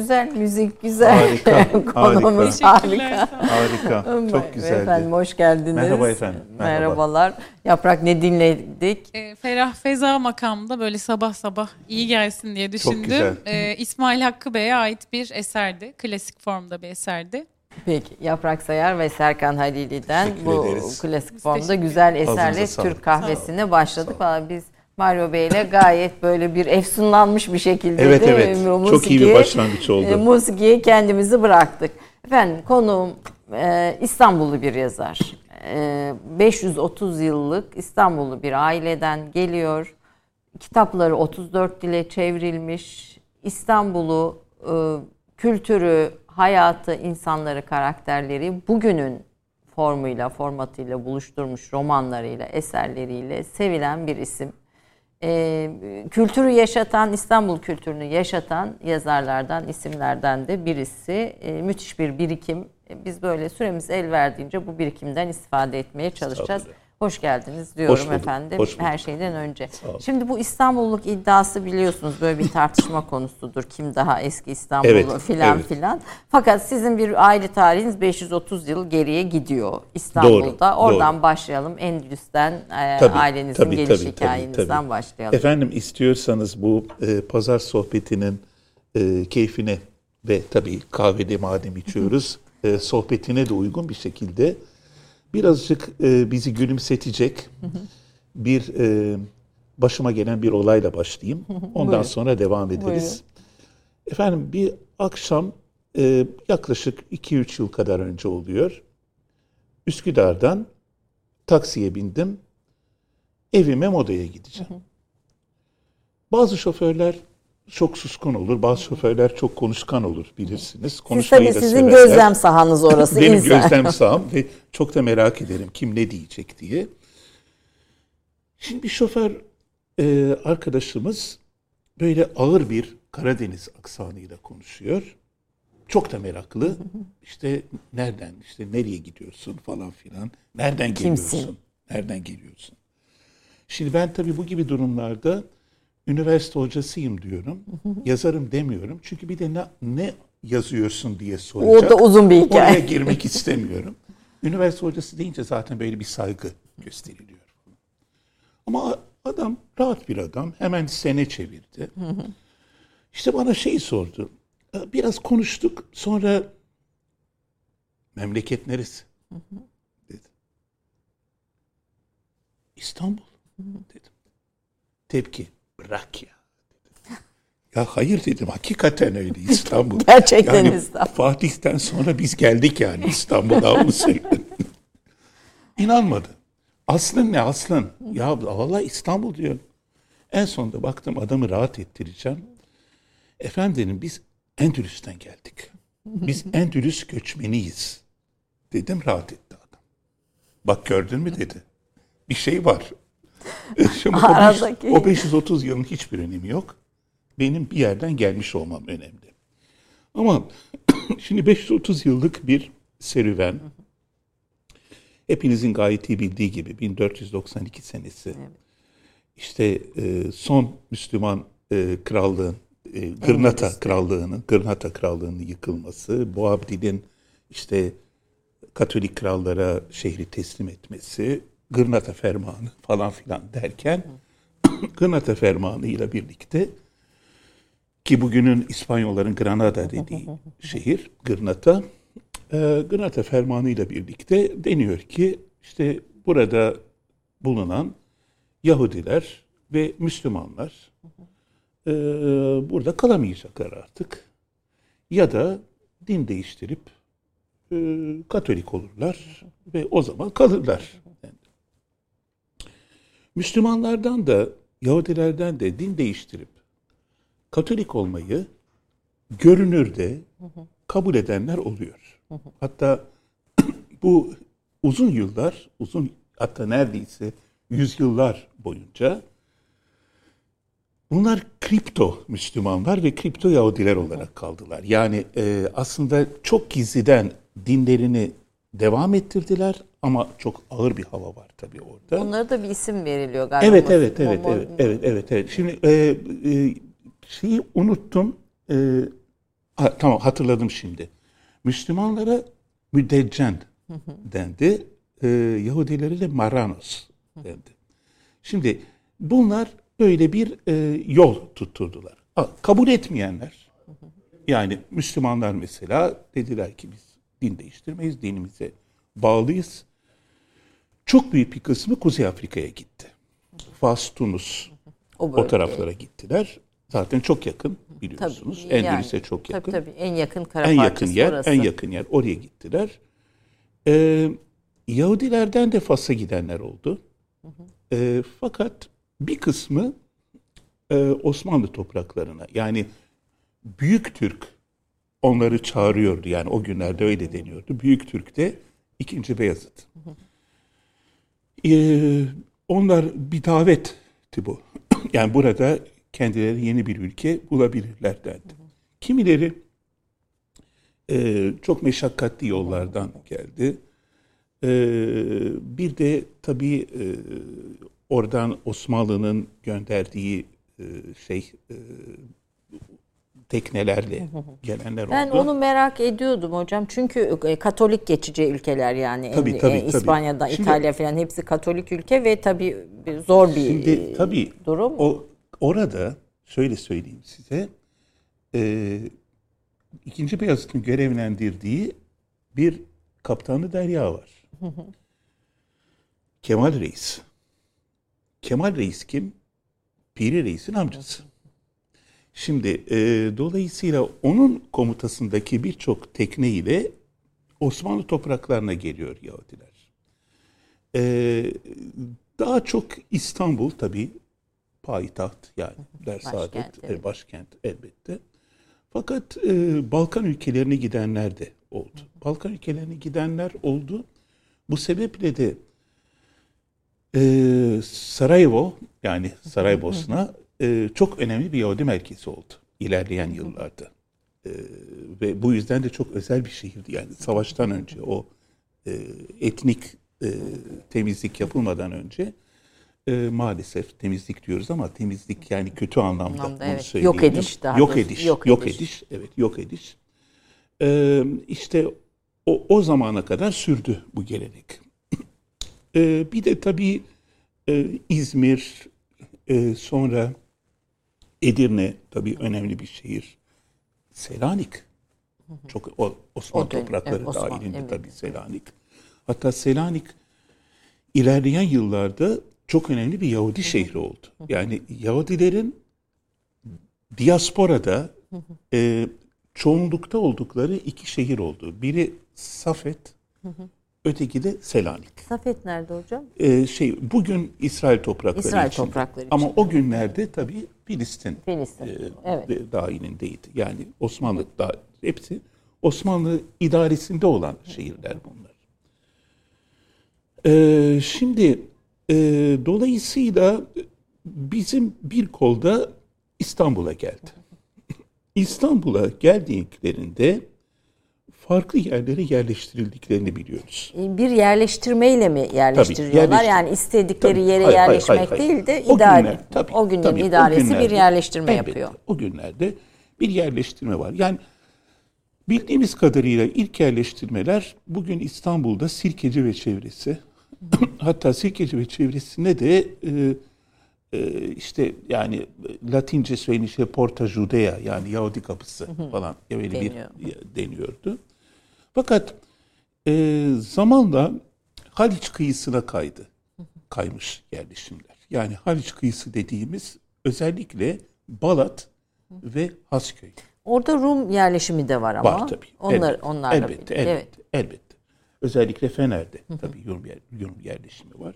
güzel, müzik güzel. Harika, Konumuz harika. Harika. Çok güzeldi. Efendim hoş geldiniz. Merhaba efendim, merhaba. Merhabalar. Yaprak ne dinledik? E, Ferah Feza makamında böyle sabah sabah iyi gelsin diye düşündüm. güzel. E, İsmail Hakkı Bey'e ait bir eserdi. Klasik formda bir eserdi. Peki Yaprak Sayar ve Serkan Halili'den Teşekkür bu ederiz. klasik formda güzel eserle. Türk kahvesine başladık. Valla biz Mario Bey ile gayet böyle bir efsunlanmış bir şekilde Evet, de evet. mu- Çok iyi bir başlangıç oldu. e, musikiye kendimizi bıraktık. Efendim konuğum e, İstanbullu bir yazar. E, 530 yıllık İstanbullu bir aileden geliyor. Kitapları 34 dile çevrilmiş. İstanbul'u, e, kültürü, hayatı, insanları, karakterleri bugünün formuyla, formatıyla buluşturmuş romanlarıyla, eserleriyle sevilen bir isim. E, kültürü yaşatan, İstanbul kültürünü yaşatan yazarlardan, isimlerden de birisi. E, müthiş bir birikim. E, Biz böyle süremiz el verdiğince bu birikimden istifade etmeye çalışacağız. Hoş geldiniz diyorum Hoş bulduk, efendim hoş bulduk. her şeyden önce. Şimdi bu İstanbulluk iddiası biliyorsunuz böyle bir tartışma konusudur. Kim daha eski İstanbullu Evet, filan evet. filan. Fakat sizin bir aile tarihiniz 530 yıl geriye gidiyor İstanbul'da. Doğru, Oradan doğru. başlayalım. Endülüs'ten e, Tabii, ailenizin tabii, geliş tabii, tabii, hikayenizden tabii. başlayalım. Efendim istiyorsanız bu e, pazar sohbetinin e, keyfine ve tabii kahvede madem içiyoruz e, sohbetine de uygun bir şekilde birazcık e, bizi gülümsetecek bir e, başıma gelen bir olayla başlayayım. Ondan Buyurun. sonra devam ederiz. Efendim bir akşam e, yaklaşık 2-3 yıl kadar önce oluyor. Üsküdar'dan taksiye bindim. Evime Moda'ya gideceğim. Bazı şoförler çok suskun olur. Bazı şoförler çok konuşkan olur bilirsiniz. Siz Konuşmayı tabii da sizin severler. gözlem sahanız orası. Benim insan. gözlem saham ve çok da merak ederim kim ne diyecek diye. Şimdi bir şoför e, arkadaşımız böyle ağır bir Karadeniz aksanıyla konuşuyor. Çok da meraklı. İşte nereden, işte nereye gidiyorsun falan filan. Nereden Kimsin? geliyorsun? Nereden geliyorsun? Şimdi ben tabii bu gibi durumlarda üniversite hocasıyım diyorum. Yazarım demiyorum. Çünkü bir de ne, ne yazıyorsun diye soracak. O da uzun bir hikaye. Oraya girmek istemiyorum. Üniversite hocası deyince zaten böyle bir saygı gösteriliyor. Ama adam rahat bir adam. Hemen sene çevirdi. İşte bana şey sordu. Biraz konuştuk. Sonra memleket neresi? Dedi. İstanbul. Dedim. Tepki. Bırak ya. Ya hayır dedim. Hakikaten öyle İstanbul. Gerçekten Yani İstanbul. Fatih'ten sonra biz geldik yani İstanbul'a onu söylüyorum. İnanmadı. Aslın ne aslın? Ya vallahi İstanbul diyor. En sonunda baktım adamı rahat ettireceğim. Efendim dedim biz Endülüs'ten geldik. Biz Endülüs göçmeniyiz. Dedim rahat etti adam. Bak gördün mü dedi. Bir şey var. Şimdi Aradaki- o 530 yılın hiçbir önemi yok. Benim bir yerden gelmiş olmam önemli. Ama şimdi 530 yıllık bir serüven. Hepinizin gayet iyi bildiği gibi 1492 senesi. İşte e, son Müslüman e, krallığın, e, Gırnata krallığının, Gırnata krallığının yıkılması, Boabdil'in işte Katolik krallara şehri teslim etmesi, Gırnata fermanı falan filan derken Gırnata fermanı ile birlikte ki bugünün İspanyolların Granada dediği şehir Gırnata e, Granada fermanı ile birlikte deniyor ki işte burada bulunan Yahudiler ve Müslümanlar e, burada kalamayacaklar artık. Ya da din değiştirip e, Katolik olurlar ve o zaman kalırlar. Müslümanlardan da Yahudilerden de din değiştirip Katolik olmayı görünürde kabul edenler oluyor. Hatta bu uzun yıllar, uzun hatta neredeyse yüzyıllar boyunca bunlar kripto Müslümanlar ve kripto Yahudiler olarak kaldılar. Yani e, aslında çok gizliden dinlerini devam ettirdiler ama çok ağır bir hava var tabii orada. Onlara da bir isim veriliyor galiba. Evet evet evet Momo- evet evet evet evet. Şimdi e, e, şeyi unuttum. E, ha, tamam hatırladım şimdi. Müslümanlara müdeccen dendi. E, Yahudilere de maranos dendi. Şimdi bunlar böyle bir e, yol tutturdular. Kabul etmeyenler yani Müslümanlar mesela dediler ki biz din değiştirmeyiz, dinimize bağlıyız. Çok büyük bir kısmı Kuzey Afrika'ya gitti. Fas, Tunus O, o taraflara gittiler. Zaten çok yakın biliyorsunuz. Tabii, Endülüs'e yani, çok yakın. Tabii tabii en yakın kara en yakın yer, orası. en yakın yer oraya gittiler. Ee, Yahudilerden de Fas'a gidenler oldu. Ee, fakat bir kısmı e, Osmanlı topraklarına yani Büyük Türk onları çağırıyordu. Yani o günlerde öyle deniyordu. Büyük Türk de 2. Beyazıt. Ee, onlar bir davetti bu. yani burada kendileri yeni bir ülke bulabilirler dendi. Kimileri e, çok meşakkatli yollardan geldi. E, bir de tabii e, oradan Osmanlı'nın gönderdiği e, şey e, teknelerle gelenler oldu. Ben onu merak ediyordum hocam. Çünkü e, Katolik geçici ülkeler yani. Tabii, En- tabii, e, tabii. İspanya'da, Şimdi- İtalya falan hepsi Katolik ülke ve tabii zor bir Şimdi e, tabii durum. o orada şöyle söyleyeyim size e, ikinci Beyazıt'ın görevlendirdiği bir kaptanı Derya var. Kemal Reis. Kemal Reis kim? Piri Reis'in amcası. Şimdi e, dolayısıyla onun komutasındaki birçok tekne ile Osmanlı topraklarına geliyor Yahudiler. E, daha çok İstanbul tabii payitaht yani Dersaadet Başkent, e, evet. başkent elbette. Fakat e, Balkan ülkelerine gidenler de oldu. Balkan ülkelerine gidenler oldu. Bu sebeple de e, Sarajevo yani Saraybosna e, çok önemli bir Yahudi merkezi oldu ilerleyen yıllarda. E, ve bu yüzden de çok özel bir şehirdi. Yani savaştan önce o e, etnik e, temizlik yapılmadan önce e, maalesef temizlik diyoruz ama temizlik yani kötü anlamda, Anlamda, bunu evet. söyleyelim. Yok ediş daha Yok ediş. Yok Yok, ediş. ediş. Evet yok ediş. E, işte o, o zamana kadar sürdü bu gelenek. E, bir de tabii e, İzmir e, sonra Edirne tabii önemli bir şehir. Selanik. Çok o, Osman O toprakları evet, Osman, dahilinde evet. tabii Selanik. Hatta Selanik ilerleyen yıllarda çok önemli bir Yahudi şehri oldu. Yani Yahudilerin diasporada e, çoğunlukta oldukları iki şehir oldu. Biri Safet, öteki de Selanik. Safet nerede hocam? E, şey bugün İsrail toprakları İsrail için. toprakları Ama için. o günlerde tabii Filistin Filistin. e, Evet. de- dahilindeydi. Yani Osmanlı da hepsi Osmanlı idaresinde olan şehirler bunlar. E, şimdi e, dolayısıyla bizim bir kolda İstanbul'a geldi. İstanbul'a geldiklerinde farklı yerlere yerleştirildiklerini biliyoruz. E, Bir yerleştirmeyle mi yerleştiriyorlar? yerleştir- yani istedikleri Tabii, yere hayır, yerleşmek hayır, hayır. değil de O idare. günler, tabii, o günlerin tabii, o idaresi bir günlerde- yerleştirme elbette, yapıyor. O günlerde bir yerleştirme var. Yani bildiğimiz kadarıyla ilk yerleştirmeler bugün İstanbul'da Sirkeci ve çevresi. Hatta Sirkeci ve çevresinde de e, e, işte yani Latince söylenişle Porta Judea yani Yahudi kapısı falan öyle bir Deniyor. deniyordu. Fakat e, zamanla Haliç kıyısına kaydı. Kaymış yerleşimler. Yani Haliç kıyısı dediğimiz özellikle Balat ve Hasköy. Orada Rum yerleşimi de var ama. Var tabii. Onlar, elbette, onlarla elbette, elbette, Evet. elbette. Özellikle Fener'de tabii yorum, yer, yorum yerleşimi var.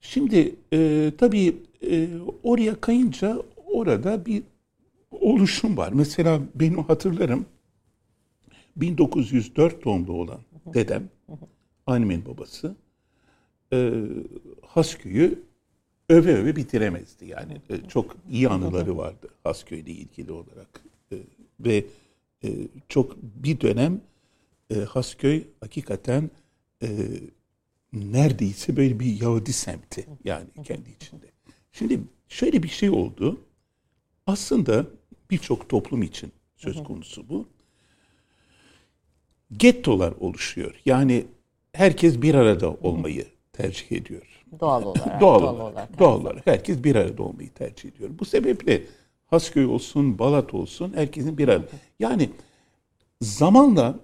Şimdi e, tabii e, oraya kayınca orada bir oluşum var. Mesela benim hatırlarım 1904 doğumlu olan dedem, annemin babası e, Hasköy'ü öve öve bitiremezdi. Yani e, çok iyi anıları vardı Hasköy'le ilgili olarak. E, ve e, çok bir dönem e, Hasköy hakikaten e, neredeyse böyle bir Yahudi semti yani kendi içinde. Şimdi şöyle bir şey oldu. Aslında birçok toplum için söz konusu bu. Gettolar oluşuyor. Yani herkes bir arada olmayı tercih ediyor. Doğal olarak. Doğal, doğal olarak, doğal olarak herkes bir arada olmayı tercih ediyor. Bu sebeple Hasköy olsun, Balat olsun herkesin bir arada. Yani zamanla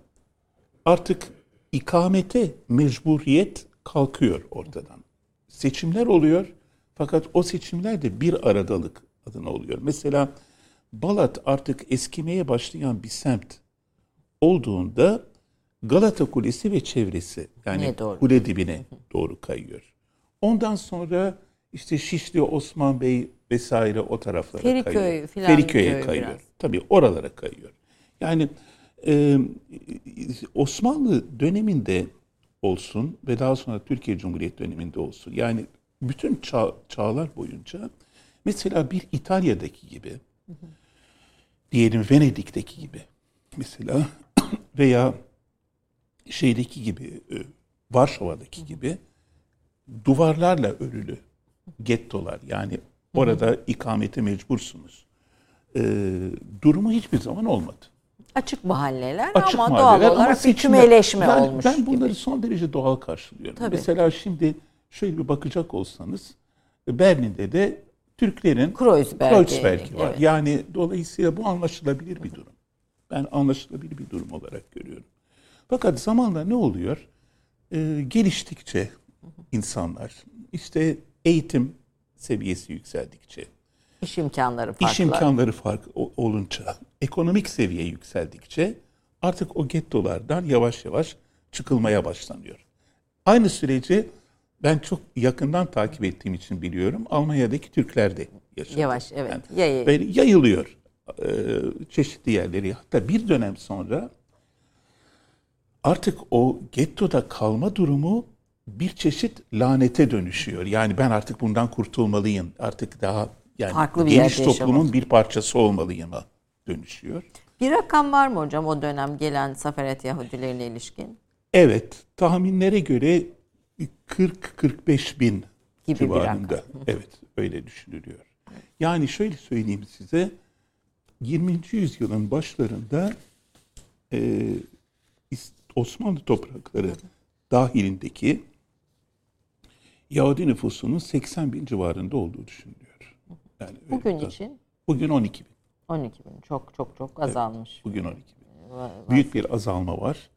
artık ikamete mecburiyet kalkıyor ortadan. Seçimler oluyor fakat o seçimler de bir aradalık adına oluyor. Mesela Balat artık eskimeye başlayan bir semt olduğunda Galata Kulesi ve çevresi yani doğru? kule dibine doğru kayıyor. Ondan sonra işte Şişli, Osman Bey vesaire o taraflara Feriköy kayıyor. filan Feriköy'e köy kayıyor. biraz. Tabii oralara kayıyor. Yani e, Osmanlı döneminde olsun ve daha sonra Türkiye Cumhuriyeti döneminde olsun. Yani bütün çağ- çağlar boyunca mesela bir İtalya'daki gibi diyelim Venedik'teki gibi mesela veya şeydeki gibi e, Varşova'daki gibi duvarlarla örülü gettolar yani orada ikamete mecbursunuz. E, durumu hiçbir zaman olmadı. Açık mahalleler Açık ama mahalleler doğal olarak bir kümeleşme Yani olmuş Ben bunları gibi. son derece doğal karşılıyorum. Tabii. Mesela şimdi şöyle bir bakacak olsanız Berlin'de de Türklerin Kreuzberg Kreuzberg'i var. evet. Yani dolayısıyla bu anlaşılabilir bir durum. Ben anlaşılabilir bir durum olarak görüyorum. Fakat zamanla ne oluyor? Ee, geliştikçe insanlar, işte eğitim seviyesi yükseldikçe, İş imkanları farklı. İş imkanları fark o- olunca, ekonomik seviye yükseldikçe artık o gettolardan yavaş yavaş çıkılmaya başlanıyor. Aynı süreci ben çok yakından takip ettiğim için biliyorum. Almanya'daki Türkler de yaşadı. Yavaş evet. Yani Yayı. böyle yayılıyor e, çeşitli yerleri. Hatta bir dönem sonra artık o gettoda kalma durumu bir çeşit lanete dönüşüyor. Yani ben artık bundan kurtulmalıyım. Artık daha yani Farklı bir geniş toplumun yaşamak. bir parçası olmalıyım dönüşüyor. Bir rakam var mı hocam o dönem gelen Saferet Yahudilerine ilişkin? Evet, tahminlere göre 40-45 bin Gibi bir civarında. Evet, öyle düşünülüyor. Yani şöyle söyleyeyim size, 20. yüzyılın başlarında e, Osmanlı toprakları dahilindeki Yahudi nüfusunun 80 bin civarında olduğu düşünülüyor. Yani öyle Bugün bir- için Bugün 12 bin. 12 bin. Çok çok çok azalmış. Bugün 12 bin. Büyük bir azalma var.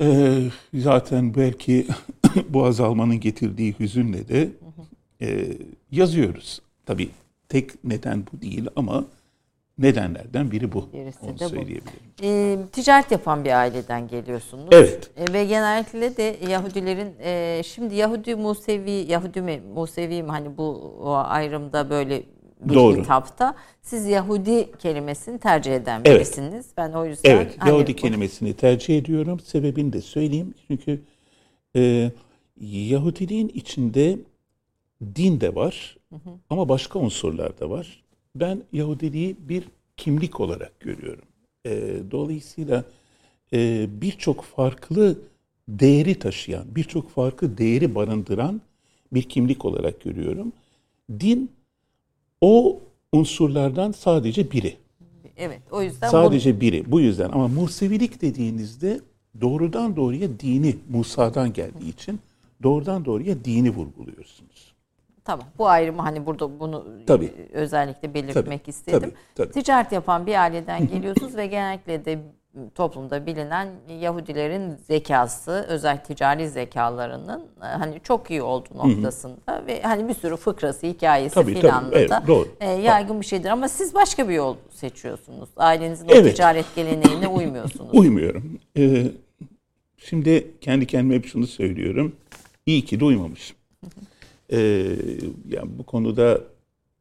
Ee, zaten belki bu azalmanın getirdiği hüzünle de e, yazıyoruz. Tabii tek neden bu değil ama nedenlerden biri bu. Birisi Onu de bu. söyleyebilirim. Ee, ticaret yapan bir aileden geliyorsunuz. Evet. E, ve genellikle de Yahudilerin e, şimdi Yahudi Musevi Yahudi mi Musevi mi hani bu ayrımda böyle bir Doğru. hitapta siz Yahudi kelimesini tercih eden Evet. birisiniz. Ben o yüzden Evet, hani Yahudi bu- kelimesini tercih ediyorum. Sebebini de söyleyeyim. Çünkü e, Yahudiliğin içinde din de var ama başka unsurlar da var. Ben Yahudiliği bir kimlik olarak görüyorum. E, dolayısıyla e, birçok farklı değeri taşıyan, birçok farklı değeri barındıran bir kimlik olarak görüyorum. Din o unsurlardan sadece biri. Evet o yüzden bu- Sadece biri. Bu yüzden ama Musevilik dediğinizde doğrudan doğruya dini Musa'dan geldiği için doğrudan doğruya dini vurguluyorsunuz. Tamam. Bu ayrımı hani burada bunu Tabii. e, özellikle belirtmek Tabii, istedim. tabii, tabii. Ticaret yapan bir aileden geliyorsunuz ve genellikle de toplumda bilinen Yahudilerin zekası, özel ticari zekalarının e, hani çok iyi olduğu noktasında ve hani bir sürü fıkrası, hikayesi Tabii, tabii. filanla Evet, da doğru. e, yaygın bir şeydir. Ama siz başka bir yol seçiyorsunuz. Ailenizin o Evet. ticaret geleneğine uymuyorsunuz. Uymuyorum. Ee, şimdi kendi kendime hep şunu söylüyorum. İyi ki de uymamışım. Ee, yani bu konuda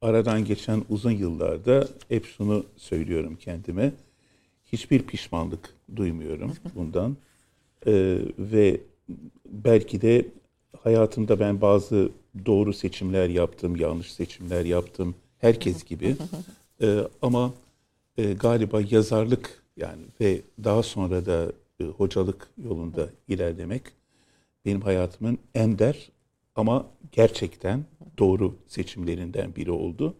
aradan geçen uzun yıllarda hep şunu söylüyorum kendime. Hiçbir pişmanlık duymuyorum bundan. Ee, ve belki de hayatımda ben bazı doğru seçimler yaptım, yanlış seçimler yaptım. Herkes gibi. Ee, ama e, galiba yazarlık yani ve daha sonra da e, hocalık yolunda ilerlemek benim hayatımın ender ama gerçekten doğru seçimlerinden biri oldu.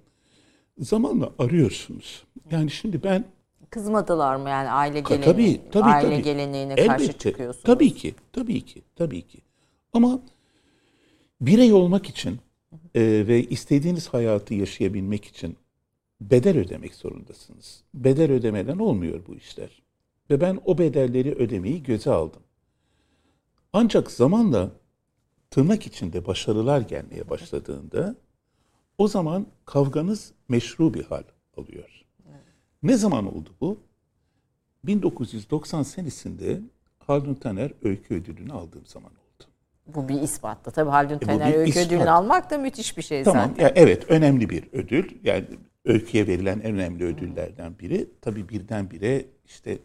Zamanla arıyorsunuz. Yani şimdi ben Kızmadılar mı yani aile geleneği, tabii, tabii, aile tabii. geleneğine karşı Elbette. çıkıyorsunuz? Tabii ki, tabii ki, tabii ki. Ama birey olmak için e, ve istediğiniz hayatı yaşayabilmek için bedel ödemek zorundasınız. Bedel ödemeden olmuyor bu işler. Ve ben o bedelleri ödemeyi göze aldım. Ancak zamanla tırnak içinde başarılar gelmeye başladığında o zaman kavganız meşru bir hal alıyor. Ne zaman oldu bu? 1990 senesinde Haldun Taner Öykü Ödülünü aldığım zaman oldu. Bu bir ispattı. Tabii Haldun E, Taner bir öykü ispat. ödülünü almak da müthiş bir şey Tamam, zaten. ya evet önemli bir ödül. Yani öyküye verilen en önemli ödüllerden biri. Tabii birdenbire işte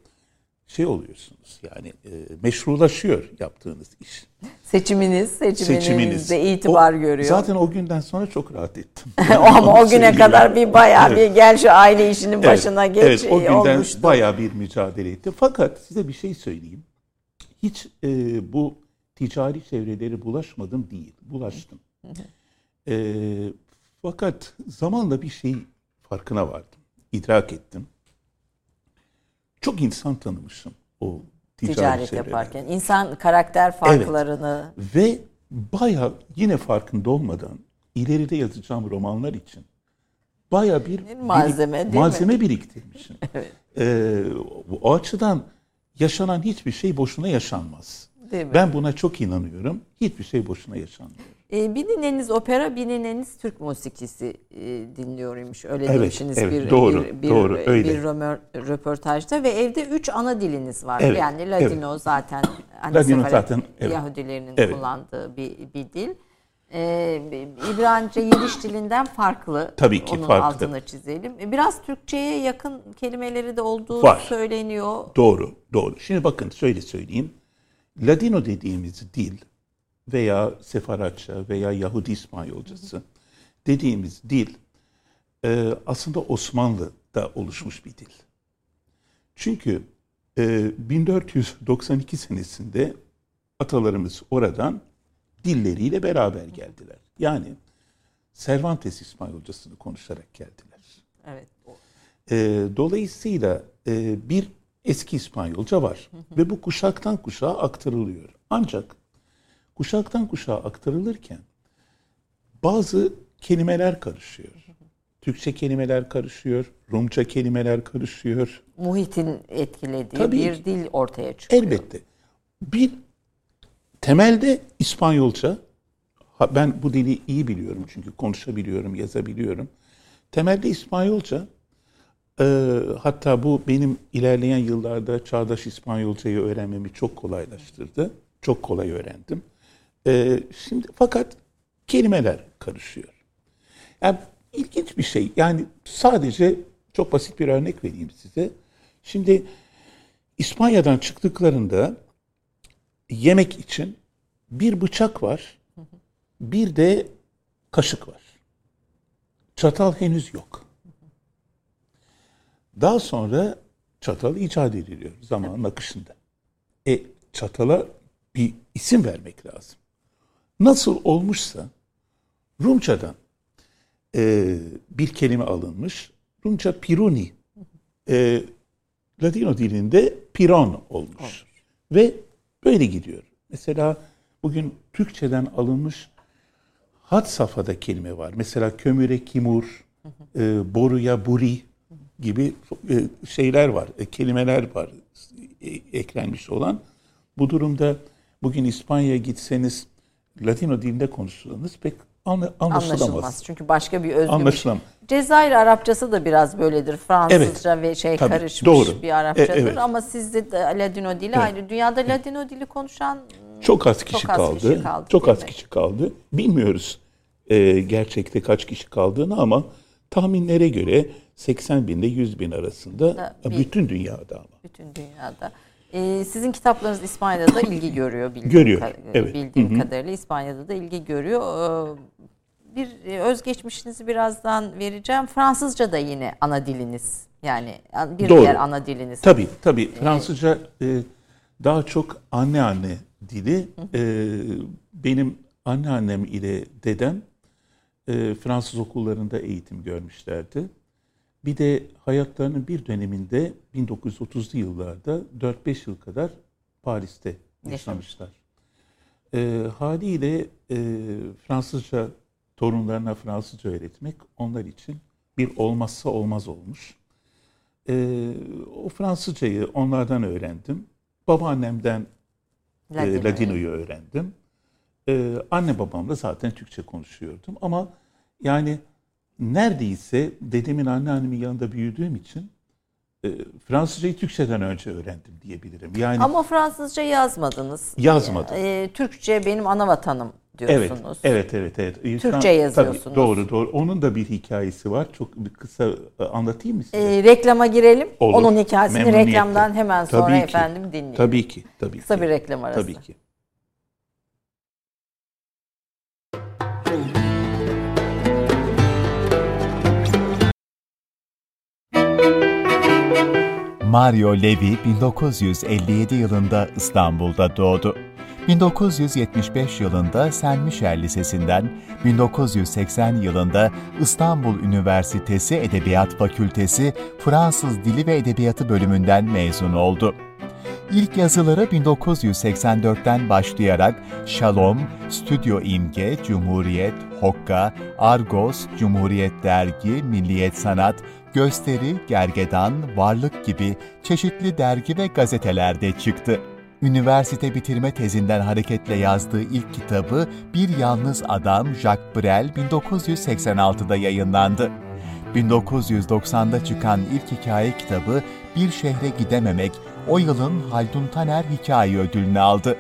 şey oluyorsunuz yani e, meşrulaşıyor yaptığınız iş. Seçiminiz, Seçiminiz. seçiminizde itibar O- görüyor. Zaten o günden sonra çok rahat ettim. o ama o güne kadar bir bayağı Evet. bir gel şu aile işinin Evet, başına geç evet, o günden olmuştu. bayağı bir mücadele etti. Fakat size bir şey söyleyeyim. Hiç e, bu ticari çevreleri bulaşmadım değil. Bulaştım. E, fakat zamanla bir şey farkına vardım. İdrak ettim. Çok insan tanımışım o Ticaret çevrelerde. yaparken insan karakter farklarını Ve bayağı yine farkında olmadan ileride yazacağım romanlar için bayağı bir malzeme, değil mi? malzeme biriktirmişim. Ee, o açıdan yaşanan hiçbir şey boşuna yaşanmaz. Değil mi? Ben buna çok inanıyorum. Hiçbir şey boşuna yaşanmıyor. E, bir nineniz opera, bir nineniz Türk musikisi e, dinliyormuş. Öyle Evet, demişsiniz evet, bir, doğru, bir, bir, doğru, öyle. bir römer- röportajda ve evde üç ana diliniz var. Evet, yani Ladino zaten hani Ladino zaten, evet. Yahudilerinin Evet. kullandığı bir, bir dil. E, İbranice Yiddiş dilinden farklı. Tabii ki Onun farklı. altını çizelim. E, Biraz Türkçe'ye yakın kelimeleri de olduğu Var. söyleniyor. Doğru, doğru. Şimdi bakın şöyle söyleyeyim. Ladino dediğimiz dil veya Sefaratça veya Yahudi İspanyolcası dediğimiz dil e, aslında Osmanlı'da oluşmuş bir dil. Çünkü e, 1492 senesinde atalarımız oradan dilleriyle beraber geldiler. Yani Cervantes İspanyolcasını konuşarak geldiler. Evet. E, dolayısıyla e, bir eski İspanyolca var ve bu kuşaktan kuşağa aktarılıyor. Ancak kuşaktan kuşağa aktarılırken bazı kelimeler karışıyor. Türkçe kelimeler karışıyor, Rumça kelimeler karışıyor. Muhitin etkilediği Tabii bir dil ortaya çıkıyor. Elbette. Bir temelde İspanyolca, ben bu dili iyi biliyorum çünkü konuşabiliyorum, yazabiliyorum. Temelde İspanyolca, e, hatta bu benim ilerleyen yıllarda çağdaş İspanyolcayı öğrenmemi çok kolaylaştırdı. Çok kolay öğrendim. E, şimdi fakat kelimeler karışıyor. Yani ilginç bir şey. Yani sadece çok basit bir örnek vereyim size. Şimdi İspanya'dan çıktıklarında yemek için bir bıçak var, bir de kaşık var. Çatal henüz yok. Daha sonra çatal icat ediliyor zamanın akışında. E çatala bir isim vermek lazım. Nasıl olmuşsa Rumçadan e, bir kelime alınmış. Rumça piruni. E, Ladino dilinde piron olmuş. Ve böyle gidiyor. Mesela bugün Türkçeden alınmış had safhada kelime var. Mesela kömüre kimur, e, boruya buri gibi e, şeyler var, e, kelimeler var e, eklenmiş olan. Bu durumda bugün İspanya'ya gitseniz Latino dilinde konuşsanız pek anla- anlaşılamaz. Anlaşılmaz. Çünkü başka bir özgün Anlaşılamaz. Cezayir Arapçası da biraz böyledir. Fransızca ve şey tabii, karışmış doğru. bir Arapçadır. E, evet. Ama sizde de Ladino dili ayrı. Dünyada Ladino dili konuşan Çok az kişi Çok az kaldı. kişi kaldı, Çok az mi? kişi kaldı. Bilmiyoruz e, gerçekte kaç kişi kaldığını ama tahminlere göre 80 bin ile 100 bin arasında Da e, bir- bütün dünyada ama. bütün dünyada. Ee, sizin kitaplarınız İspanya'da da ilgi görüyor bildiğim, Görüyor, ka- evet. bildiğim kadarıyla İspanya'da da ilgi görüyor. Ee, bir e, özgeçmişinizi birazdan vereceğim. Fransızca da yine ana diliniz. Yani bir Doğru. diğer ana diliniz. Tabii tabii Fransızca e, daha çok anneanne dili. E, benim anneannem ile dedem e, Fransız okullarında eğitim görmüşlerdi. Bir de hayatlarının bir döneminde 1930'lu yıllarda 4-5 yıl kadar Paris'te yaşamışlar. E, haliyle e, Fransızca torunlarına Fransızca öğretmek onlar için bir olmazsa olmaz olmuş. E, o Fransızcayı onlardan öğrendim. Babaannemden e, Ladino'yu. Ladino'yu öğrendim. E, anne babamla zaten Türkçe konuşuyordum ama yani neredeyse dedemin anneannemin yanında büyüdüğüm için e, Fransızcayı Türkçeden önce öğrendim diyebilirim. Yani Ama Fransızca yazmadınız. Yazmadım. Ee, Türkçe benim ana vatanım evet, diyorsunuz. evet, evet, evet. E, şu Türkçe an- yazıyorsunuz. Tabii, doğru, doğru. Onun da bir hikayesi var. Çok bir kısa e, anlatayım mı size? Ee, reklama girelim. Olur. Onun hikayesini reklamdan hemen sonra Tabii ki. efendim dinleyelim. Tabii ki, tabii Kısa ki. bir reklam arası. Tabii ki. Mario Levi 1957 yılında İstanbul'da doğdu. 1975 yılında Saint Michel Lisesi'nden, 1980 yılında İstanbul Üniversitesi Edebiyat Fakültesi Fransız Dili ve Edebiyatı bölümünden mezun oldu. İlk yazıları 1984'ten başlayarak Shalom, Stüdyo İmge, Cumhuriyet, Hokka, Argos, Cumhuriyet Dergi, Milliyet Sanat, Gösteri, Gergedan, Varlık gibi çeşitli dergi ve gazetelerde çıktı. Üniversite bitirme tezinden hareketle yazdığı ilk kitabı Bir Yalnız Adam Jacques Brel 1986'da yayınlandı. 1990'da çıkan ilk hikaye kitabı Bir Şehre Gidememek, o yılın Haldun Taner Hikaye Ödülünü aldı.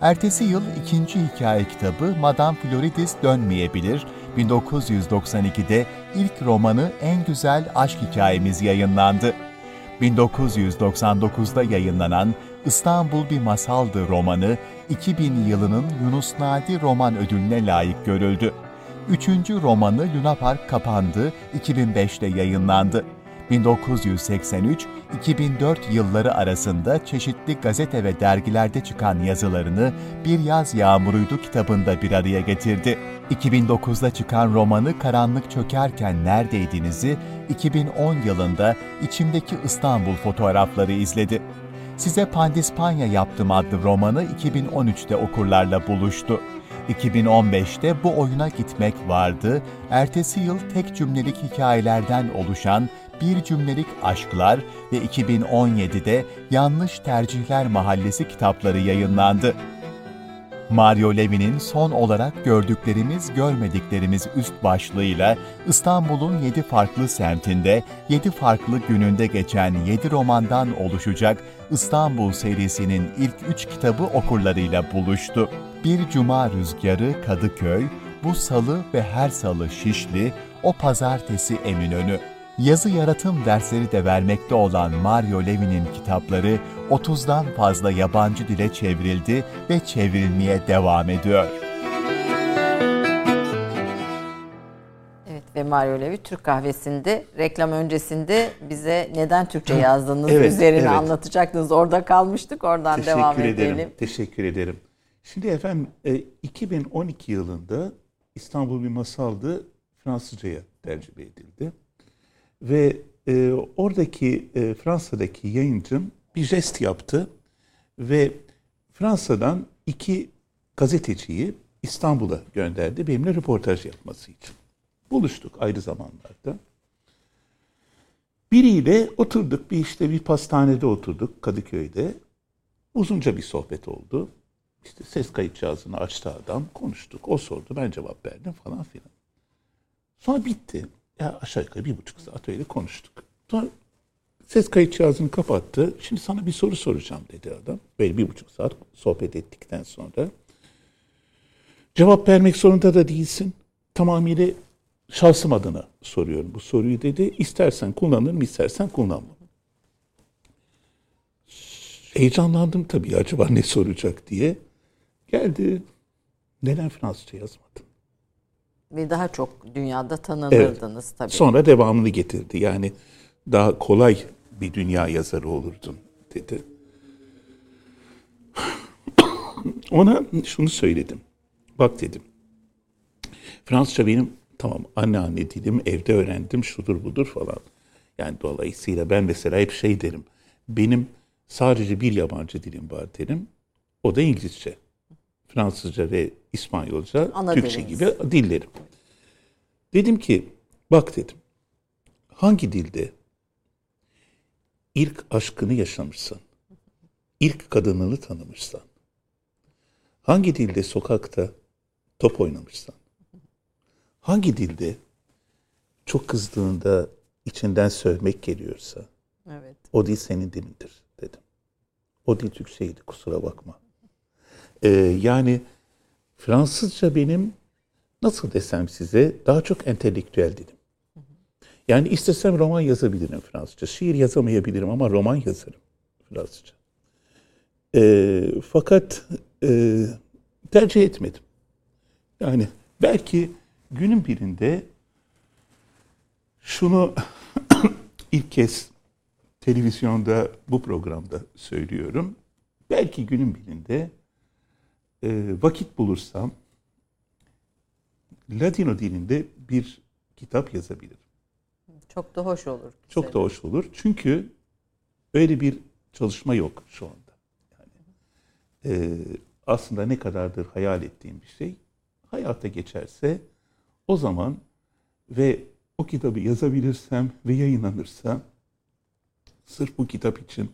Ertesi yıl ikinci hikaye kitabı Madame Floridis Dönmeyebilir, 1992'de ilk romanı En Güzel Aşk Hikayemiz yayınlandı. 1999'da yayınlanan İstanbul Bir Masaldı romanı 2000 yılının Yunus Nadi Roman Ödülüne layık görüldü. Üçüncü romanı Luna Park kapandı, 2005'te yayınlandı. 1983-2004 yılları arasında çeşitli gazete ve dergilerde çıkan yazılarını Bir Yaz Yağmuruydu kitabında bir araya getirdi. 2009'da çıkan romanı Karanlık Çökerken Neredeydiniz'i 2010 yılında İçimdeki İstanbul fotoğrafları izledi. Size Pandispanya yaptım adlı romanı 2013'te okurlarla buluştu. 2015'te bu oyuna gitmek vardı, ertesi yıl tek cümlelik hikayelerden oluşan bir cümlelik aşklar ve 2017'de Yanlış Tercihler Mahallesi kitapları yayınlandı. Mario Levy'nin son olarak gördüklerimiz, görmediklerimiz üst başlığıyla İstanbul'un yedi farklı semtinde, yedi farklı gününde geçen yedi romandan oluşacak İstanbul serisinin ilk üç kitabı okurlarıyla buluştu. Bir Cuma Rüzgarı Kadıköy, Bu Salı ve Her Salı Şişli, O Pazartesi Eminönü. Yazı yaratım dersleri de vermekte olan Mario Levy'nin kitapları 30'dan fazla yabancı dile çevrildi ve çevrilmeye devam ediyor. Evet ve Mario Levi Türk kahvesinde reklam öncesinde bize neden Türkçe yazdığınız Evet, üzerine evet. anlatacaktınız. Orada kalmıştık. Oradan Teşekkür devam ederim. edelim. Teşekkür ederim. Şimdi efendim e, 2012 yılında İstanbul bir masaldı Fransızcaya tercüme edildi. Ve e, oradaki e, Fransa'daki yayıncım bir jest yaptı ve Fransa'dan iki gazeteciyi İstanbul'a gönderdi benimle röportaj yapması için. Buluştuk ayrı zamanlarda. Biriyle oturduk bir işte bir pastanede oturduk Kadıköy'de. Uzunca bir sohbet oldu. İşte ses kayıt cihazını açtı adam, konuştuk. O sordu, ben cevap verdim falan filan. Sonra bitti. Ya aşağı yukarı bir buçuk saat öyle konuştuk. Sonra ses kayıt cihazını kapattı. Şimdi sana bir soru soracağım dedi adam. Böyle bir buçuk saat sohbet ettikten sonra. Cevap vermek zorunda da değilsin. Tamamıyla şahsım adına soruyorum bu soruyu dedi. İstersen kullanırım, istersen kullanmam. Heyecanlandım tabii acaba ne soracak diye. Geldi. Neden Fransızca yazmadın? Ve daha çok dünyada tanınırdınız tabii. Sonra devamını getirdi. Yani daha kolay bir dünya yazarı olurdun dedi. Ona şunu söyledim. Bak dedim. Fransızca benim tamam anne anne dilim evde öğrendim şudur budur falan. Yani dolayısıyla ben mesela hep şey derim. Benim sadece bir yabancı dilim var derim. O da İngilizce. Fransızca ve İspanyolca, Ana Türkçe diliniz. gibi dillerim. Dedim ki bak dedim. Hangi dilde ilk aşkını yaşamışsan, ilk kadınını tanımışsan, hangi dilde sokakta top oynamışsan, hangi dilde çok kızdığında içinden sövmek geliyorsa, Evet. o dil senin dilindir dedim. O dil Türkçeydi kusura bakma. Ee, yani Fransızca benim nasıl desem size daha çok entelektüel dilim. Yani istesem roman yazabilirim Fransızca. Şiir yazamayabilirim ama roman yazarım Fransızca. Ee, fakat e, tercih etmedim. Yani belki günün birinde şunu ilk kez televizyonda bu programda söylüyorum. Belki günün birinde e, vakit bulursam Ladino dilinde bir kitap yazabilirim. Çok da hoş olur. Çok da hoş olur. Çünkü öyle bir çalışma yok şu anda. Yani e, aslında ne kadardır hayal ettiğim bir şey hayata geçerse o zaman ve o kitabı yazabilirsem ve yayınlanırsa sırf bu kitap için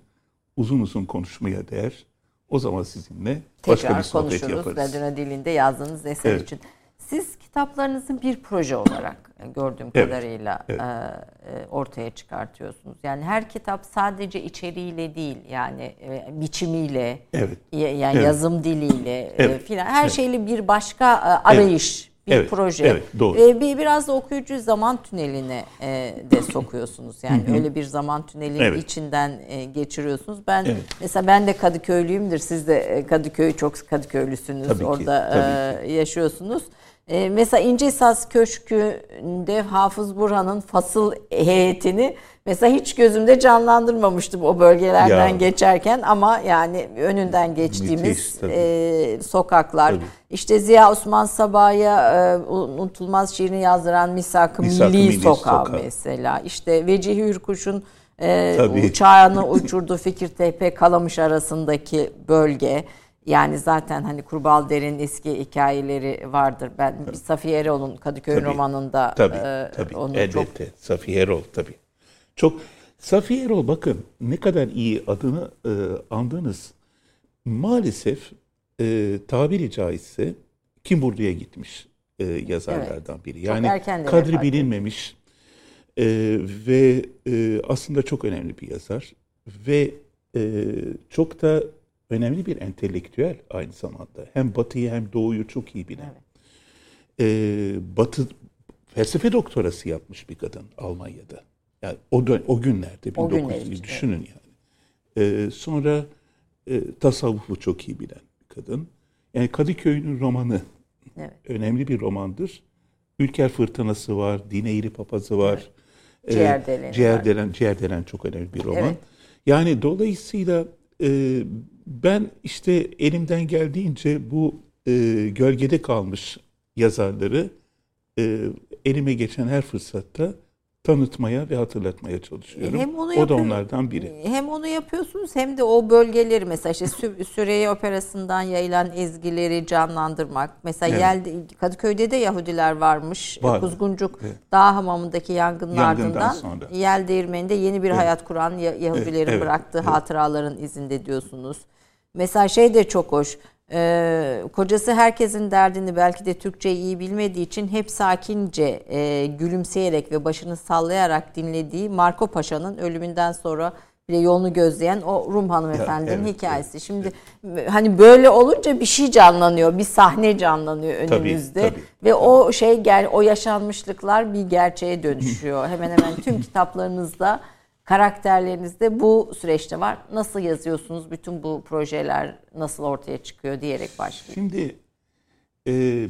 uzun uzun konuşmaya değer. O zaman sizinle başka Tekrar bir sohbet konuşuruz yaparız. Ladino dilinde yazdığınız eser Evet. için. Siz kitaplarınızı bir proje olarak e, gördüğüm Evet, kadarıyla evet. e, e, ortaya çıkartıyorsunuz. Yani her kitap sadece içeriğiyle değil yani e, biçimiyle, Evet. ya- yani Evet. yazım diliyle e, Evet. filan her Evet. şeyle bir başka e, arayış, bir Evet. proje. Evet, doğru. Ve bir biraz da okuyucu zaman tüneline e, de sokuyorsunuz. Yani öyle bir zaman tünelinin Evet. içinden e, geçiriyorsunuz. Ben Evet. mesela ben de Kadıköylüyümdür. Siz de e, Kadıköy çok Kadıköylüsünüz. Tabii ki, Orada tabii e, yaşıyorsunuz. E, mesela İnce Saz Köşkü'nde Hafız Burhan'ın fasıl heyetini mesela hiç gözümde canlandırmamıştım o bölgelerden Ya. geçerken ama yani önünden geçtiğimiz Müthiş, e, sokaklar. Tabii. İşte Ziya Osman Sabah'a e, unutulmaz şiirini yazdıran Misak-ı Misak-ı Milli, Milli Sokağı Sokağı. mesela. İşte Vecihi Hürkuş'un e, Tabii. uçağını uçurduğu Fikirtepe Kalamış arasındaki bölge. Yani zaten hani Kurbalderi'nin eski hikayeleri vardır. Ben Safiye Eroğlu'nun Kadıköy Tabii. romanında Tabii, e, tabii. onu Elbette. çok Safiye Erol tabii. Çok Safiye Erol bakın ne kadar iyi adını e, andınız. Maalesef e, tabiri caizse kim buraya gitmiş e, yazarlardan biri. Yani kadri etti. bilinmemiş e, ve e, aslında çok önemli bir yazar ve e, çok da önemli bir entelektüel aynı zamanda. Hem Batı'yı hem Doğu'yu çok iyi bilen. E, Batı felsefe doktorası yapmış bir kadın Almanya'da. Yani o dön, o günlerde O 1900'lü günler için, düşünün yani. E, sonra e, tasavvufu çok iyi bilen bir kadın. Yani Kadıköy'ün romanı Evet. önemli bir romandır. Ülker Fırtınası var, Din Eğri Papazı var. E, Ciğerdeleni Ciğerdelen, Ciğerdelen çok önemli bir roman. Evet. Yani dolayısıyla e, ben işte elimden geldiğince bu e, gölgede kalmış yazarları e, elime geçen her fırsatta tanıtmaya ve hatırlatmaya çalışıyorum. Hem onu o da onlardan biri. Hem onu yapıyorsunuz hem de o bölgeleri mesela işte Sü- Süreyya Operası'ndan yayılan ezgileri canlandırmak. Mesela Evet. Yelde, Kadıköy'de de Yahudiler varmış. Vardı. Kuzguncuk Evet. Dağ Hamamı'ndaki yangının Yangından ardından sonra. Yel Değirmeni'nde yeni bir hayat kuran Ya- Yahudilerin evet, bıraktığı evet. hatıraların izinde diyorsunuz. Mesela şey de çok hoş. Ee, kocası herkesin derdini belki de Türkçeyi iyi bilmediği için hep sakince e, gülümseyerek ve başını sallayarak dinlediği Marco Paşa'nın ölümünden sonra bile yolunu gözleyen o Rum hanımefendinin evet, hikayesi. Şimdi hani böyle olunca bir şey canlanıyor, bir sahne canlanıyor Tabii, önümüzde tabii. ve o şey gel o yaşanmışlıklar bir gerçeğe dönüşüyor. hemen hemen tüm kitaplarınızda karakterlerinizde bu süreçte var. Nasıl yazıyorsunuz? Bütün bu projeler nasıl ortaya çıkıyor diyerek başlayayım. Şimdi e,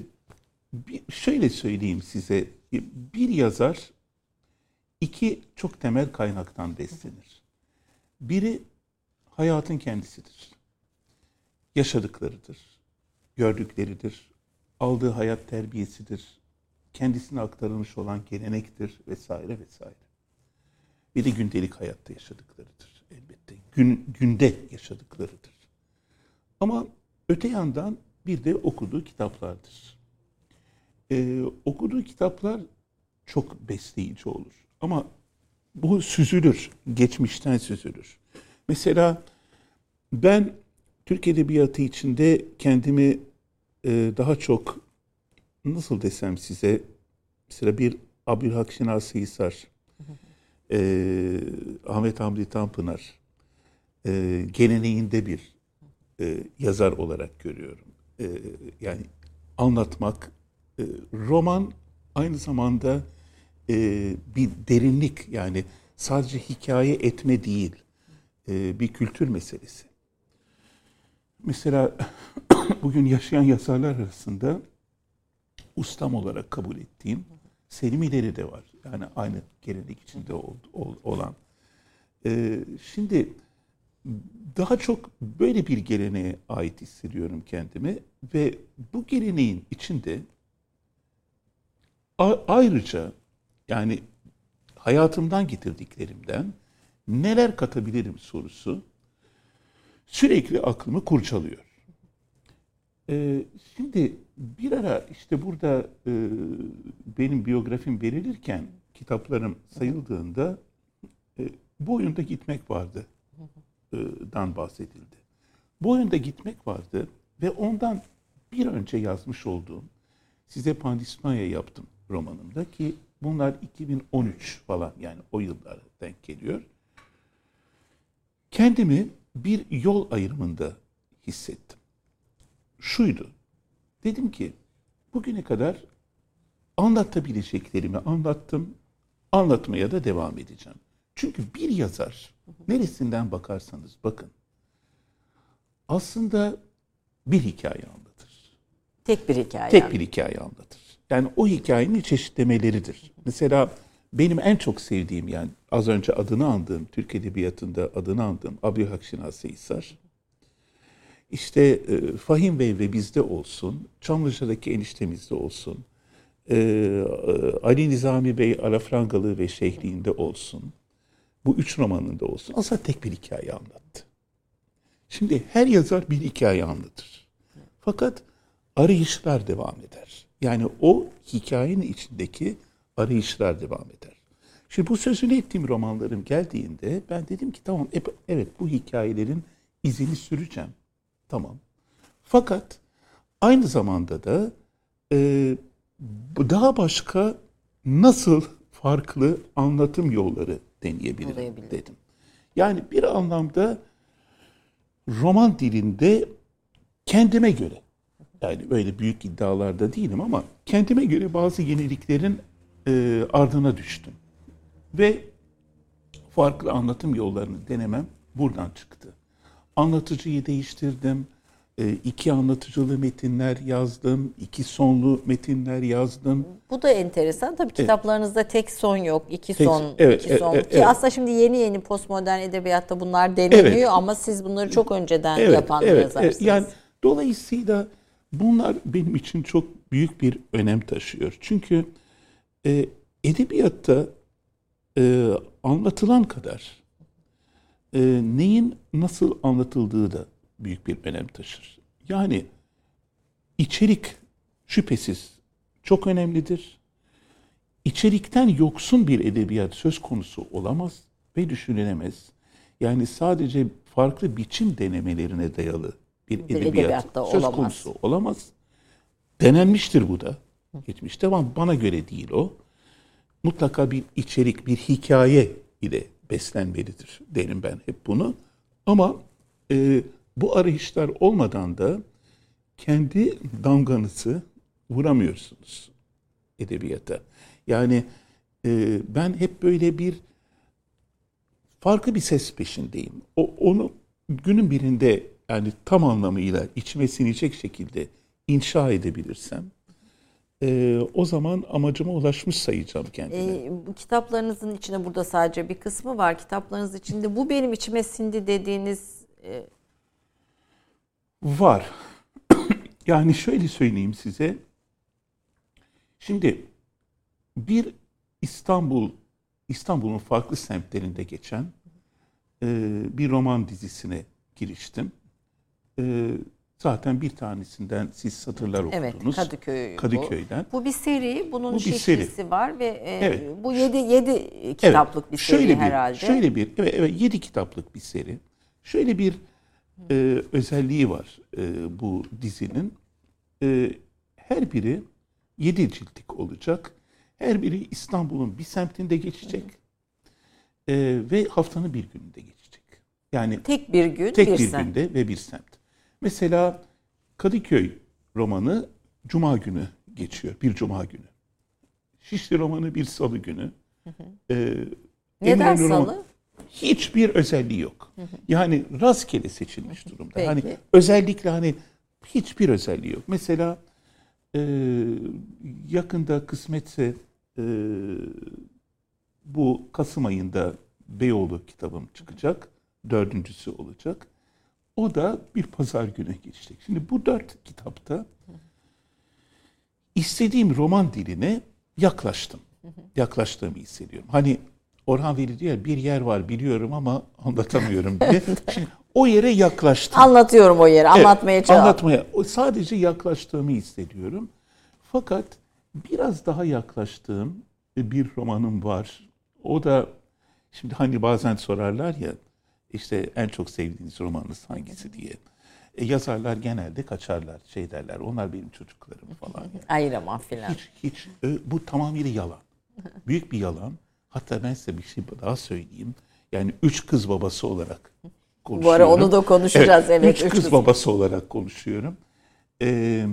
şöyle söyleyeyim size. Bir yazar iki çok temel kaynaktan beslenir. Biri hayatın kendisidir. Yaşadıklarıdır. Gördükleridir. Aldığı hayat terbiyesidir. Kendisine aktarılmış olan gelenektir vesaire vesaire. Bir de gündelik hayatta yaşadıklarıdır elbette. Gün, günde yaşadıklarıdır. Ama öte yandan bir de okuduğu kitaplardır. Ee, okuduğu kitaplar çok besleyici olur. Ama bu süzülür, geçmişten süzülür. Mesela ben Türk Edebiyatı içinde kendimi e, daha çok nasıl desem size mesela bir Abdülhak Şinasi Hisar, e, Ahmet Hamdi Tanpınar e, geleneğinde bir e, yazar olarak görüyorum. E, yani anlatmak, e, roman aynı zamanda e, bir derinlik yani sadece hikaye etme değil, e, bir kültür meselesi. Mesela bugün yaşayan yazarlar arasında ustam olarak kabul ettiğim Selim İleri de var. Yani aynı gelenek içinde ol- ol- olan. E, şimdi daha çok böyle bir geleneğe ait hissediyorum kendimi ve bu geleneğin içinde ayrıca yani hayatımdan getirdiklerimden neler katabilirim sorusu sürekli aklımı kurcalıyor. Ee, şimdi bir ara işte burada e, benim biyografim verilirken kitaplarım sayıldığında e, bu oyunda gitmek vardı e, dan bahsedildi. Bu yönde gitmek vardı ve ondan bir önce yazmış olduğum size Pandismaya yaptım romanımda ki bunlar 2013 falan yani o yıllara denk geliyor. Kendimi bir yol ayrımında hissettim. Şuydu. Dedim ki bugüne kadar anlatabileceklerimi anlattım. Anlatmaya da devam edeceğim. Çünkü bir yazar neresinden bakarsanız bakın aslında bir hikaye anlatır. Tek bir hikaye. Tek bir hikaye anlatır. Yani o hikayenin çeşitlemeleridir. Mesela benim en çok sevdiğim yani az önce adını andığım, Türk Edebiyatı'nda adını andığım Abdülhak Şinasi Hisar. İşte e, Fahim Bey ve bizde olsun, Çamlıca'daki eniştemizde olsun, e, e, Ali Nizami Bey Alafrangalı ve Şehliğinde olsun, bu üç romanında olsun aslında tek bir hikaye anlattı. Şimdi her yazar bir hikaye anlatır. Fakat arayışlar devam eder. Yani o hikayenin içindeki arayışlar devam eder. Şimdi bu sözünü ettiğim romanlarım geldiğinde ben dedim ki tamam evet bu hikayelerin izini süreceğim. Tamam. Fakat aynı zamanda da e, daha başka nasıl farklı anlatım yolları deneyebilirim dedim. Yani bir anlamda roman dilinde kendime göre yani böyle büyük iddialarda değilim ama kendime göre bazı yeniliklerin e, ardına düştüm. Ve farklı anlatım yollarını denemem buradan çıktı. Anlatıcıyı değiştirdim. E, iki anlatıcılı metinler yazdım. iki sonlu metinler yazdım. Bu da enteresan. Tabii kitaplarınızda tek son yok. iki Tek- son, evet, iki son. evet, Ki evet. aslında şimdi yeni yeni postmodern edebiyatta bunlar deneniyor Evet. ama siz bunları çok önceden yapan yazarsınız. Yani dolayısıyla bunlar benim için çok büyük bir önem taşıyor. Çünkü e, edebiyatta e, anlatılan kadar e, neyin nasıl anlatıldığı da büyük bir önem taşır. Yani içerik şüphesiz çok önemlidir. İçerikten yoksun bir edebiyat söz konusu olamaz ve düşünülemez. Yani sadece farklı biçim denemelerine dayalı bir edebiyat edebiyatta söz olamaz. konusu olamaz. Denenmiştir bu da. Geçmişte ama bana göre değil o. Mutlaka bir içerik, bir hikaye ile beslenmelidir derim ben hep bunu. Ama e, bu arayışlar olmadan da kendi damganızı vuramıyorsunuz edebiyata. Yani e, ben hep böyle bir farklı bir ses peşindeyim. O onu günün birinde yani tam anlamıyla içime sinecek şekilde inşa edebilirsem e, o zaman amacıma ulaşmış sayacağım kendimi. Ee, bu kitaplarınızın içinde burada sadece bir kısmı var. Kitaplarınız içinde bu benim içime sindi dediğiniz e, Var. yani şöyle söyleyeyim size. Şimdi bir İstanbul, İstanbul'un farklı semtlerinde geçen e, bir roman dizisine giriştim. E, zaten bir tanesinden siz satırlar evet okudunuz. Kadıköy bu. Kadıköy'den. Bu bir seri. Bunun Bu bir şişlisi seri. var ve e, Evet. bu 7 7 kitaplık bir seri şöyle bir, herhalde. Şöyle bir, evet, evet 7 kitaplık bir seri. Şöyle bir e, özelliği var e, bu dizinin. E, her biri 7 ciltlik olacak. Her biri İstanbul'un bir semtinde geçecek. E, ve haftanın bir gününde geçecek. Yani Tek bir gün tek bir, bir, sen. günde ve bir semt. Mesela Kadıköy romanı Cuma günü geçiyor. Bir Cuma günü. Şişli romanı bir Salı günü. Ee, Neden Eminönü romanı- salı? Hiçbir özelliği yok. Yani rastgele seçilmiş durumda. Peki. Hani özellikle hani hiçbir özelliği yok. Mesela e, yakında kısmetse e, bu Kasım ayında Beyoğlu kitabım çıkacak. Dördüncüsü olacak. O da bir pazar günü geçecek. Şimdi bu dört kitapta istediğim roman diline yaklaştım. Yaklaştığımı hissediyorum. Hani Orhan Veli diyor bir yer var biliyorum ama anlatamıyorum diye. Şimdi o yere yaklaştım. Anlatıyorum o yeri. Evet, Anlatmaya çalış. Anlatmaya. O sadece yaklaştığımı hissediyorum. Fakat biraz daha yaklaştığım bir romanım var. O da şimdi hani bazen sorarlar ya işte en çok sevdiğiniz romanınız hangisi diye. E, yazarlar genelde kaçarlar, şey derler. Onlar benim çocuklarım falan. Yani. Ayıramam filan. Hiç, hiç. Bu tamamıyla yalan. Büyük bir yalan. Hatta ben size bir şey daha söyleyeyim. Yani üç kız babası olarak konuşuyorum. Bu ara onu da konuşacağız. Evet, üç, üç kız, kız. babası olarak konuşuyorum. Ee,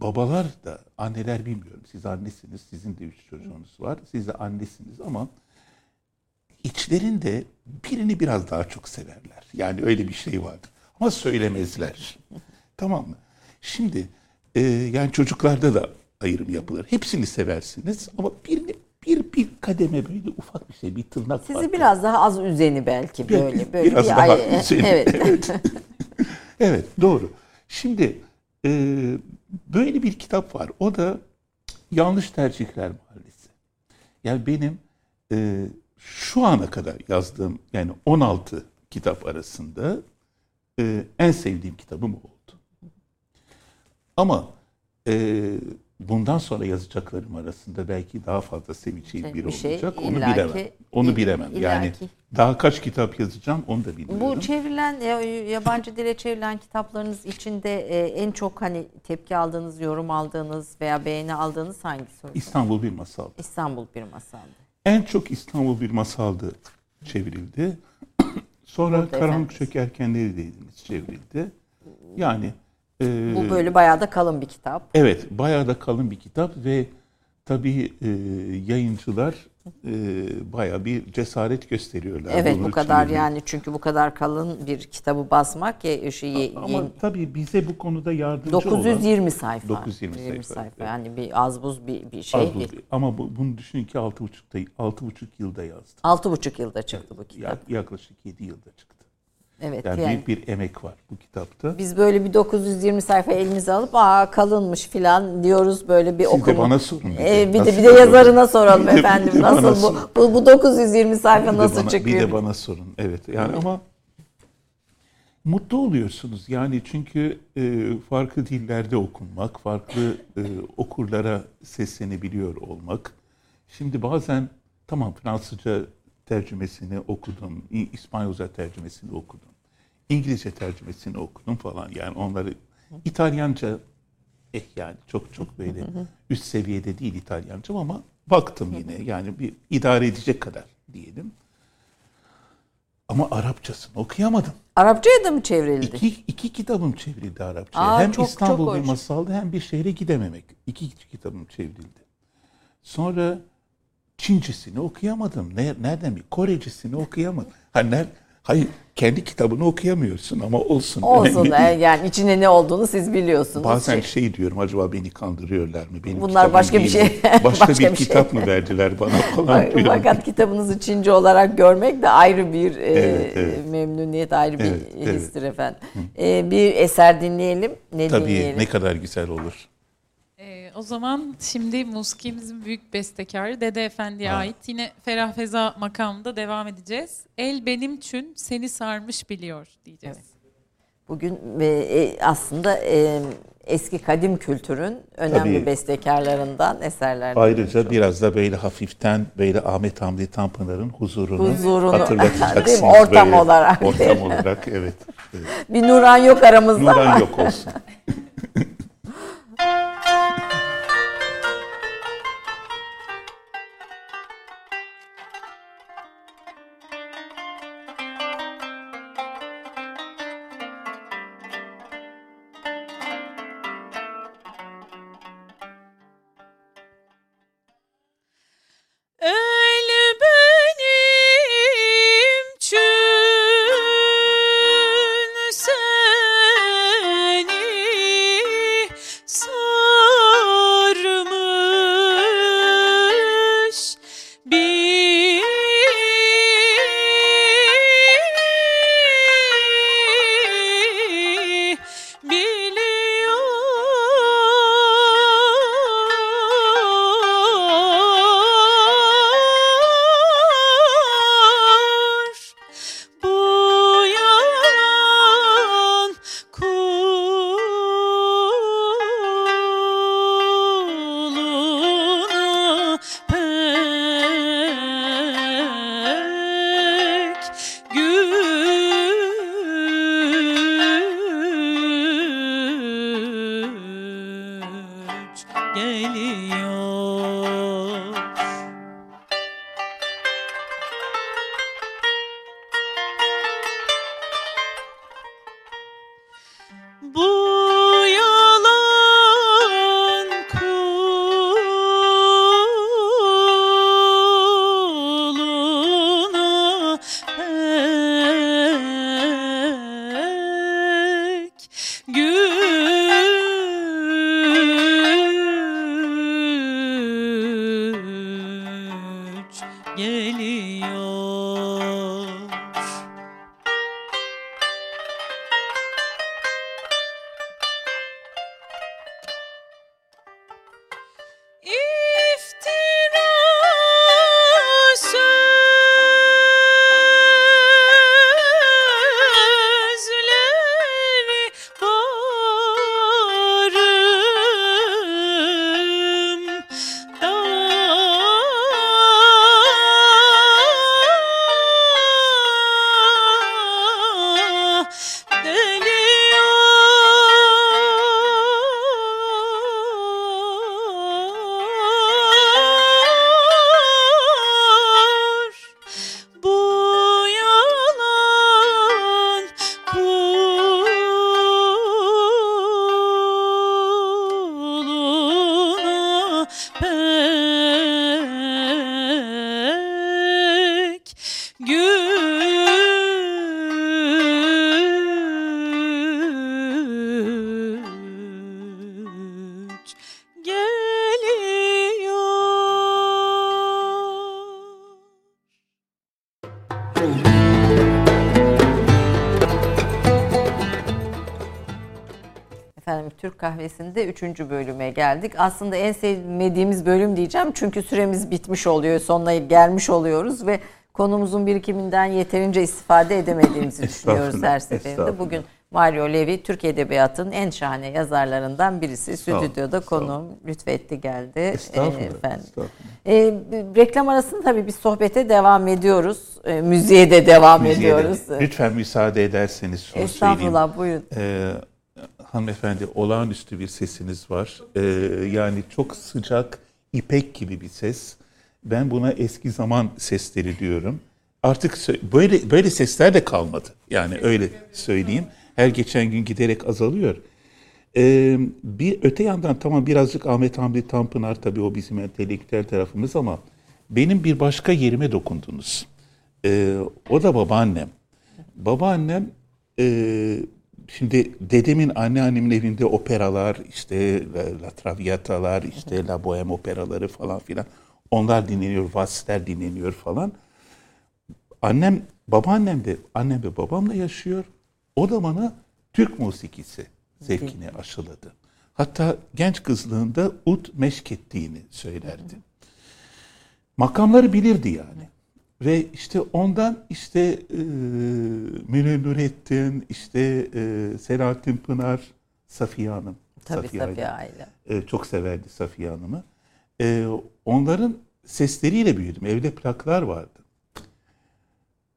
babalar da, anneler bilmiyorum. Siz annesiniz, sizin de üç çocuğunuz var. Siz de annesiniz ama içlerinde birini biraz daha çok severler. Yani öyle bir şey vardır. Ama söylemezler. tamam mı? Şimdi e, yani çocuklarda da ayrım yapılır. Hepsini seversiniz ama birini bir bir kademe böyle ufak bir şey, bir tırnak Sizi farkı. biraz daha az üzeni belki Bir- böyle böyle biraz bir daha ay- üzeni. Evet. Evet. Evet doğru. Şimdi e, böyle bir kitap var. O da Yanlış Tercihler Mahallesi. Yani benim e, şu ana kadar yazdığım yani 16 kitap arasında e, en sevdiğim kitabım oldu. Ama e, bundan sonra yazacaklarım arasında belki daha fazla seveceğim biri Bir şey olacak. Onu illaki- bilemem. Onu bilemem. Yani illaki. daha kaç kitap yazacağım onu da bilmiyorum. Bu çevrilen ya- yabancı dile çevrilen kitaplarınız içinde e, en çok hani tepki aldığınız, yorum aldığınız veya beğeni aldığınız hangisi oldu? İstanbul bir masal. İstanbul bir masaldı. En çok İstanbul bir masaldı çevrildi. Sonra Burada Karanlık. Çökerken Neredeydiniz çevrildi. Yani e, Bu böyle bayağı da kalın bir kitap. evet bayağı da kalın bir kitap ve tabii e, yayıncılar e, bayağı bir cesaret gösteriyorlar. Evet bu kadar yani çünkü bu kadar kalın bir kitabı basmak ya şey Ama yeni- tabii bize bu konuda yardımcı olan 920 sayfa. 920 20 sayfa, sayfa. evet. Yani bir az buz bir, bir şey Az değil. buz- ama bu, bunu düşünün ki 6,5 6,5 yılda yazdım. Altı buçuk yılda çıktı bu kitap. Ya- yaklaşık 7 yılda çıktı. Evet Yani, yani. büyük bir emek var bu kitapta. Biz böyle bir 920 sayfa elimize alıp aa kalınmış filan diyoruz böyle bir Siz de okuma. bana sorun. bir Ee, de. bir de Nasıl bir de yazarına soralım Bir de- bir efendim. de bana Nasıl sorun. bu, bu bu 920 sayfa Bir de nasıl bana- çıkıyor? Bir de bana sorun. Evet. Yani ama mutlu oluyorsunuz. Yani çünkü e, farklı dillerde okunmak, farklı e, okurlara seslenebiliyor olmak. Şimdi bazen tamam Fransızca tercümesini okudum, İspanyolca tercümesini okudum, İngilizce tercümesini okudum falan. Yani onları İtalyanca eh yani çok çok böyle üst seviyede değil İtalyancam ama baktım yine yani bir idare edecek kadar diyelim. Ama Arapçasını okuyamadım. Arapçaya da mı çevrildi? İki, iki kitabım çevrildi Arapçaya. Aa, hem çok- İstanbul çok bir masaldı hem bir şehre gidememek. İki kitabım çevrildi. Sonra Çincisini okuyamadım. Ne, nereden bir Korecisini okuyamadım. Ha, ner, hayır kendi kitabını okuyamıyorsun ama olsun. Olsun önemli e, yani içinde ne olduğunu siz biliyorsunuz. Bazen Şey- şey diyorum acaba beni kandırıyorlar mı? Benim Bunlar başka bir şey. mi? Başka, Başka bir, bir şey. kitap mı verdiler bana falan diyorum. Fakat kitabınızı Çince olarak görmek de ayrı bir e, Evet, evet. memnuniyet, ayrı bir Evet, evet. histir efendim. E, bir eser dinleyelim. Ne Tabii dinleyelim? ne kadar güzel olur. O zaman şimdi musikimizin büyük bestekarı Dede Efendi'ye ait yine Ferah Feza makamında devam edeceğiz. El benim çün seni sarmış biliyor diyeceğiz. Bugün e, e, aslında e, eski kadim kültürün önemli Tabii. bestekarlarından eserlerden. Ayrıca biraz da böyle hafiften böyle Ahmet Hamdi Tanpınar'ın huzurunu, Huzurunu, hatırlatacaksınız. Ortam böyle. olarak. Ortam olarak evet. evet. Bir Nuran yok aramızda ama. Nuran yok olsun. Kahvesi'nde 3. bölüme geldik. Aslında en sevmediğimiz bölüm diyeceğim çünkü süremiz bitmiş oluyor, sonuna gelmiş oluyoruz ve konumuzun birikiminden yeterince istifade edemediğimizi düşünüyoruz her seferinde. Bugün Mario Levi Türk Edebiyatı'nın en şahane yazarlarından birisi. Stüdyoda konuğum lütfetti geldi. Estağfurullah. Efendim. Estağfurullah. E, reklam arasında tabii bir sohbete devam ediyoruz. E, müziğe de devam müziğe ediyoruz. De. Lütfen müsaade ederseniz şunu Estağfurullah söyleyeyim. buyurun. Ee, hanımefendi olağanüstü bir sesiniz var. Ee, yani çok sıcak, ipek gibi bir ses. Ben buna eski zaman sesleri diyorum. Artık böyle böyle sesler de kalmadı. Yani öyle söyleyeyim. Her geçen gün giderek azalıyor. Ee, bir öte yandan tamam birazcık Ahmet Hamdi Tanpınar tabii o bizim entelektüel tarafımız ama benim bir başka yerime dokundunuz. Ee, o da babaannem. Babaannem e, şimdi dedemin anneannemin evinde operalar işte La Traviata'lar işte La Bohème operaları falan filan onlar dinleniyor, valsler dinleniyor falan. Annem, babaannem de annem ve babamla yaşıyor. O da bana Türk musikisi zevkini aşıladı. Hatta genç kızlığında ut meşk ettiğini söylerdi. Makamları bilirdi yani. Ve işte ondan işte e, Münir Nurettin, işte e, Selahattin Pınar, Safiye Hanım. Tabii Safiye, Safiye aile. E, çok severdi Safiye Hanım'ı. E, onların sesleriyle büyüdüm. Evde plaklar vardı.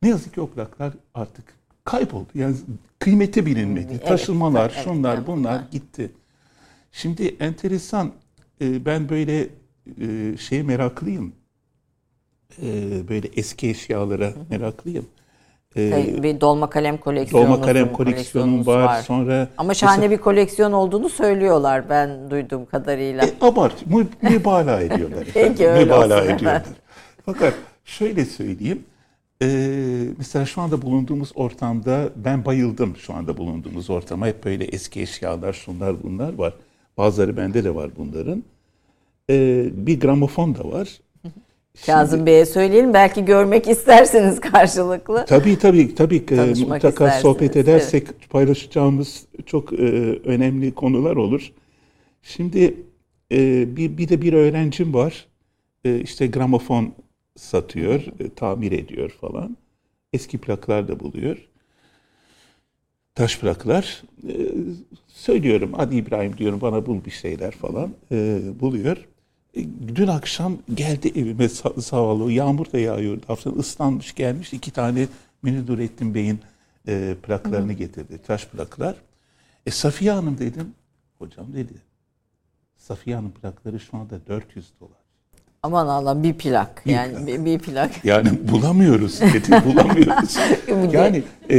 Ne yazık ki o plaklar artık kayboldu. Yani kıymeti bilinmedi. Evet, Taşımalar, evet, şunlar, evet, bunlar evet. gitti. Şimdi enteresan. E, ben böyle e, şeye meraklıyım. E, böyle eski eşyalara meraklıyım. Ee, bir dolma kalem koleksiyonu. Dolma kalem koleksiyonum var. var. Sonra Ama şahane mesela, bir koleksiyon olduğunu söylüyorlar ben duyduğum kadarıyla. E, abart, mübalağa ediyorlar. Peki öyle mübalağa olsun. ediyorlar. Fakat şöyle söyleyeyim. Ee, mesela şu anda bulunduğumuz ortamda ben bayıldım şu anda bulunduğumuz ortama. Hep böyle eski eşyalar, şunlar bunlar var. Bazıları bende de var bunların. Ee, bir gramofon da var. Kazım Bey'e söyleyelim. Belki görmek isterseniz karşılıklı. Tabii tabii. tabii. Mutlaka sohbet edersek evet. paylaşacağımız çok e, önemli konular olur. Şimdi e, bir, bir de bir öğrencim var. E, işte gramofon satıyor, e, tamir ediyor falan. Eski plaklar da buluyor. Taş plaklar. E, söylüyorum hadi İbrahim diyorum bana bul bir şeyler falan. E, buluyor. E, dün akşam geldi evime sa- zavallı. Yağmur da yağıyordu. Hafiften ıslanmış gelmiş. iki tane Münir Nurettin Bey'in e, plaklarını Hı. getirdi. Taş plaklar. E Safiye Hanım dedim. Hocam dedi. Safiye Hanım plakları şu anda 400 dolar. Aman Allah bir plak bir yani plak. Bir, bir plak. Yani bulamıyoruz dedi bulamıyoruz. yani e,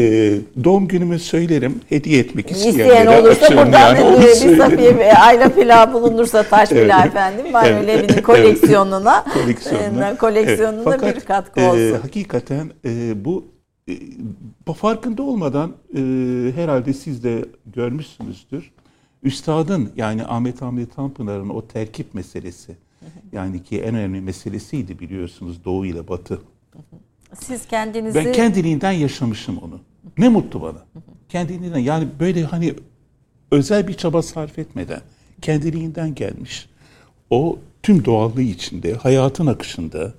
doğum günümü söylerim hediye etmek isteyenlere İsteyen olursa buradan yani, bir Safiye Ayla pilav bulunursa taş evet. pilav efendim var evet. öyle koleksiyonuna koleksiyonuna, koleksiyonuna evet. Fakat, bir katkı olsun. E, hakikaten e, bu e, farkında olmadan e, herhalde siz de görmüşsünüzdür. Üstadın yani Ahmet Ahmet Tanpınar'ın o terkip meselesi yani ki en önemli meselesiydi biliyorsunuz Doğu ile Batı. Siz kendinizi... Ben kendiliğinden yaşamışım onu. Ne mutlu bana. Kendiliğinden yani böyle hani özel bir çaba sarf etmeden kendiliğinden gelmiş. O tüm doğallığı içinde, hayatın akışında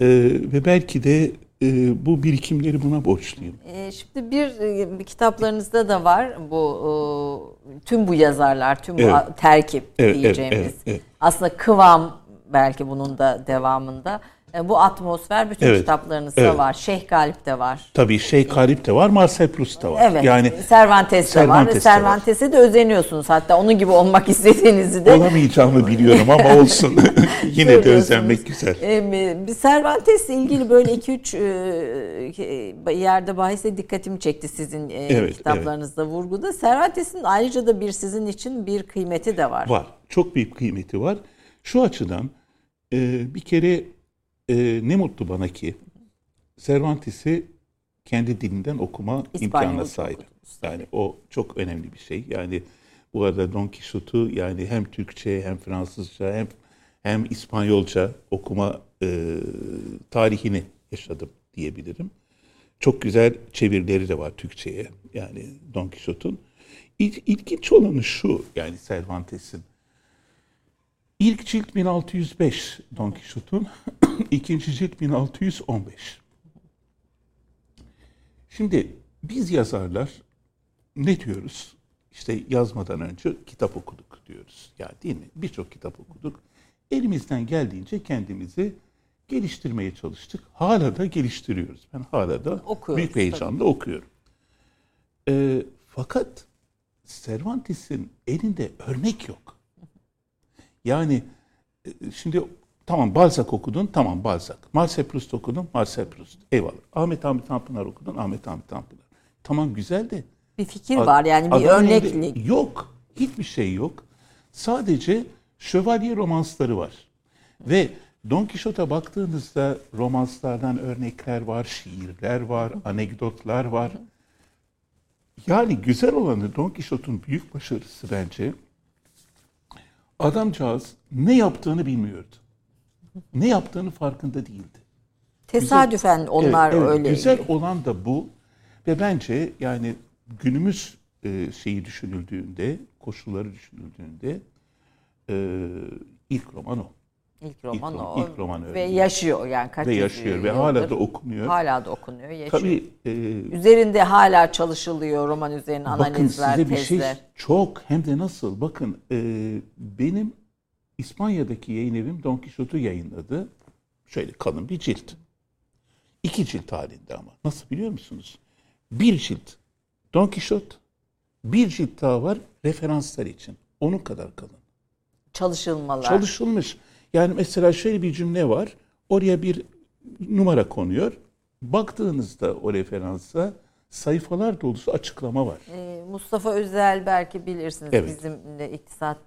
e, ve belki de e, bu birikimleri buna borçluyum. E, şimdi bir, bir kitaplarınızda da var bu e, tüm bu yazarlar, tüm evet. bu terkip evet, diyeceğimiz. Evet, evet, evet. Aslında kıvam belki bunun da devamında. E, bu atmosfer bütün evet, kitaplarınızda evet. var. Şeyh Galip de var. Tabii Şeyh Galip de var, Marcel Proust da var. Evet. Yani Cervantes de var. Cervantes'e de özeniyorsunuz hatta. Onun gibi olmak istediğinizi de. Olamayacağımı biliyorum ama olsun. Yine de özenmek güzel. Bir Cervantes'le ilgili böyle 2-3 e, yerde bahise dikkatimi çekti sizin e, evet, kitaplarınızda evet. vurguda. Cervantes'in ayrıca da bir sizin için bir kıymeti de var. Var. Çok büyük kıymeti var. Şu açıdan bir kere e, ne mutlu bana ki Cervantes'i kendi dilinden okuma İspanyolca imkanına sahip. Yani o çok önemli bir şey. Yani bu arada Don Quixote'u yani hem Türkçe hem Fransızca hem hem İspanyolca okuma e, tarihini yaşadım diyebilirim. Çok güzel çevirileri de var Türkçe'ye yani Don Quixote'un. İl, ilginç olanı şu yani Cervantes'in. İlk cilt 1605 Don Quixote'un, ikinci cilt 1615. Şimdi biz yazarlar ne diyoruz? İşte yazmadan önce kitap okuduk diyoruz. Ya değil mi? Birçok kitap okuduk. Elimizden geldiğince kendimizi geliştirmeye çalıştık. Hala da geliştiriyoruz. Ben hala da Okuyoruz, büyük heyecanla okuyorum. Ee, fakat Cervantes'in elinde örnek yok. Yani e, şimdi tamam Balzac okudun, tamam Balzac. Marcel Proust okudun, Marcel Proust. Eyvallah. Ahmet Hamit Tanpınar okudun, Ahmet Hamit Tanpınar. Tamam güzel de. Bir fikir var yani bir örneklik. Yok. Hiçbir şey yok. Sadece şövalye romansları var. Ve Don Quixote'a baktığınızda romanslardan örnekler var, şiirler var, anekdotlar var. Yani güzel olanı Don Quixote'un büyük başarısı bence adamcağız ne yaptığını bilmiyordu. Ne yaptığını farkında değildi. Tesadüfen onlar Evet, evet. öyle. Güzel olan da bu. Ve bence yani günümüz e, şeyi düşünüldüğünde, koşulları düşünüldüğünde e, ilk roman o. İlk roman İlk o. ilk roman öyle. Ve yaşıyor yani kaç Ve yaşıyor ve yıldır. hala da okunuyor. Hala da okunuyor, yaşıyor. Tabii e, Üzerinde hala çalışılıyor roman üzerine bakın analizler, size bir tezler. şey çok hem de nasıl bakın e, benim İspanya'daki yayın evim Don Quixote'u yayınladı. Şöyle kalın bir cilt. İki cilt halinde ama. Nasıl biliyor musunuz? Bir cilt Don Quixote, bir cilt daha var referanslar için. Onun kadar kalın. Çalışılmalar. Çalışılmış. Yani mesela şöyle bir cümle var. Oraya bir numara konuyor. Baktığınızda o referansa sayfalar dolusu açıklama var. Ee, Mustafa Özel belki bilirsiniz Evet. bizim iktisat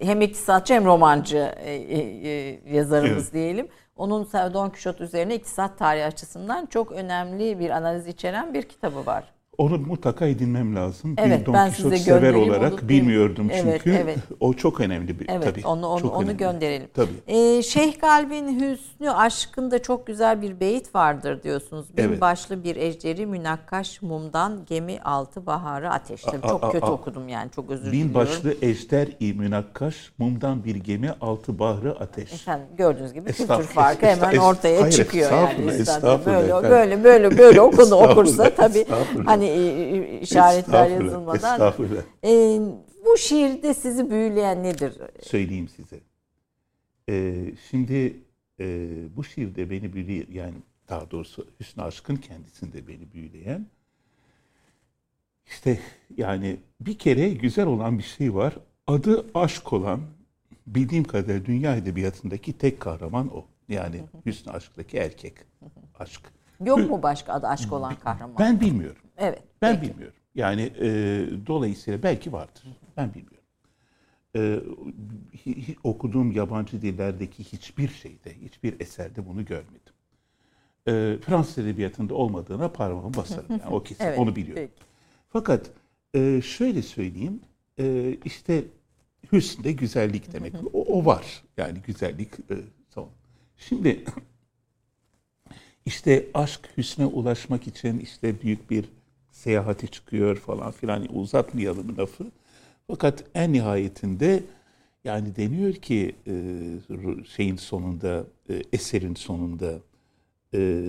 hem iktisatçı hem romancı e, e, e, yazarımız Evet. diyelim. Onun Don Quixote üzerine iktisat tarihi açısından çok önemli bir analiz içeren bir kitabı var. Onu mutlaka edinmem lazım. Evet, bir Don ben size sever olarak onu- bilmiyordum Evet, çünkü. evet. O çok önemli bir Evet, tabii. onu onu, çok onu önemli. gönderelim. Tabii. Ee, Şeyh Galip'in Hüsnü Aşkı'nda çok güzel bir beyit vardır diyorsunuz. Bin Evet. başlı bir ejderi münakkaş mumdan gemi altı baharı ateş. Tabii A- çok a- kötü a- okudum yani çok özür Bin diliyorum. başlı ejder i münakkaş, mumdan bir gemi, altı bahri ateş. Efendim gördüğünüz gibi kültür Estağfurullah, farkı hemen ortaya hayır, çıkıyor yani. estağfurullah, estağfurullah Böyle böyle böyle böyle okunu Estağfurullah, okursa tabii estağfurullah. Hani e, e, işaretler Estağfurullah, yazılmadan. Estağfurullah. E, bu şiirde sizi büyüleyen nedir? Söyleyeyim size. Ee, şimdi e, bu şiirde beni büyüleyen, yani daha doğrusu Hüsnü Aşk'ın kendisinde beni büyüleyen işte yani bir kere güzel olan bir şey var. Adı aşk olan bildiğim kadarıyla dünya edebiyatındaki tek kahraman o. Yani Hüsnü Aşk'taki erkek. Aşk. Yok mu başka adı aşk olan kahraman? Ben bilmiyorum. Evet. Ben peki. bilmiyorum. Yani e, dolayısıyla belki vardır. Ben bilmiyorum. E, okuduğum yabancı dillerdeki hiçbir şeyde, hiçbir eserde bunu görmedim. E, Fransız edebiyatında olmadığına parmağımı basarım. Yani o kesin, Evet, onu biliyorum. peki. Fakat e, şöyle söyleyeyim, e, işte hüsn de güzellik demek. O, o var. Yani güzellik e, tamam. Şimdi işte aşk hüsne ulaşmak için işte büyük bir seyahati çıkıyor falan filan uzatmayalım lafı. Fakat en nihayetinde yani deniyor ki e, şeyin sonunda e, eserin sonunda e,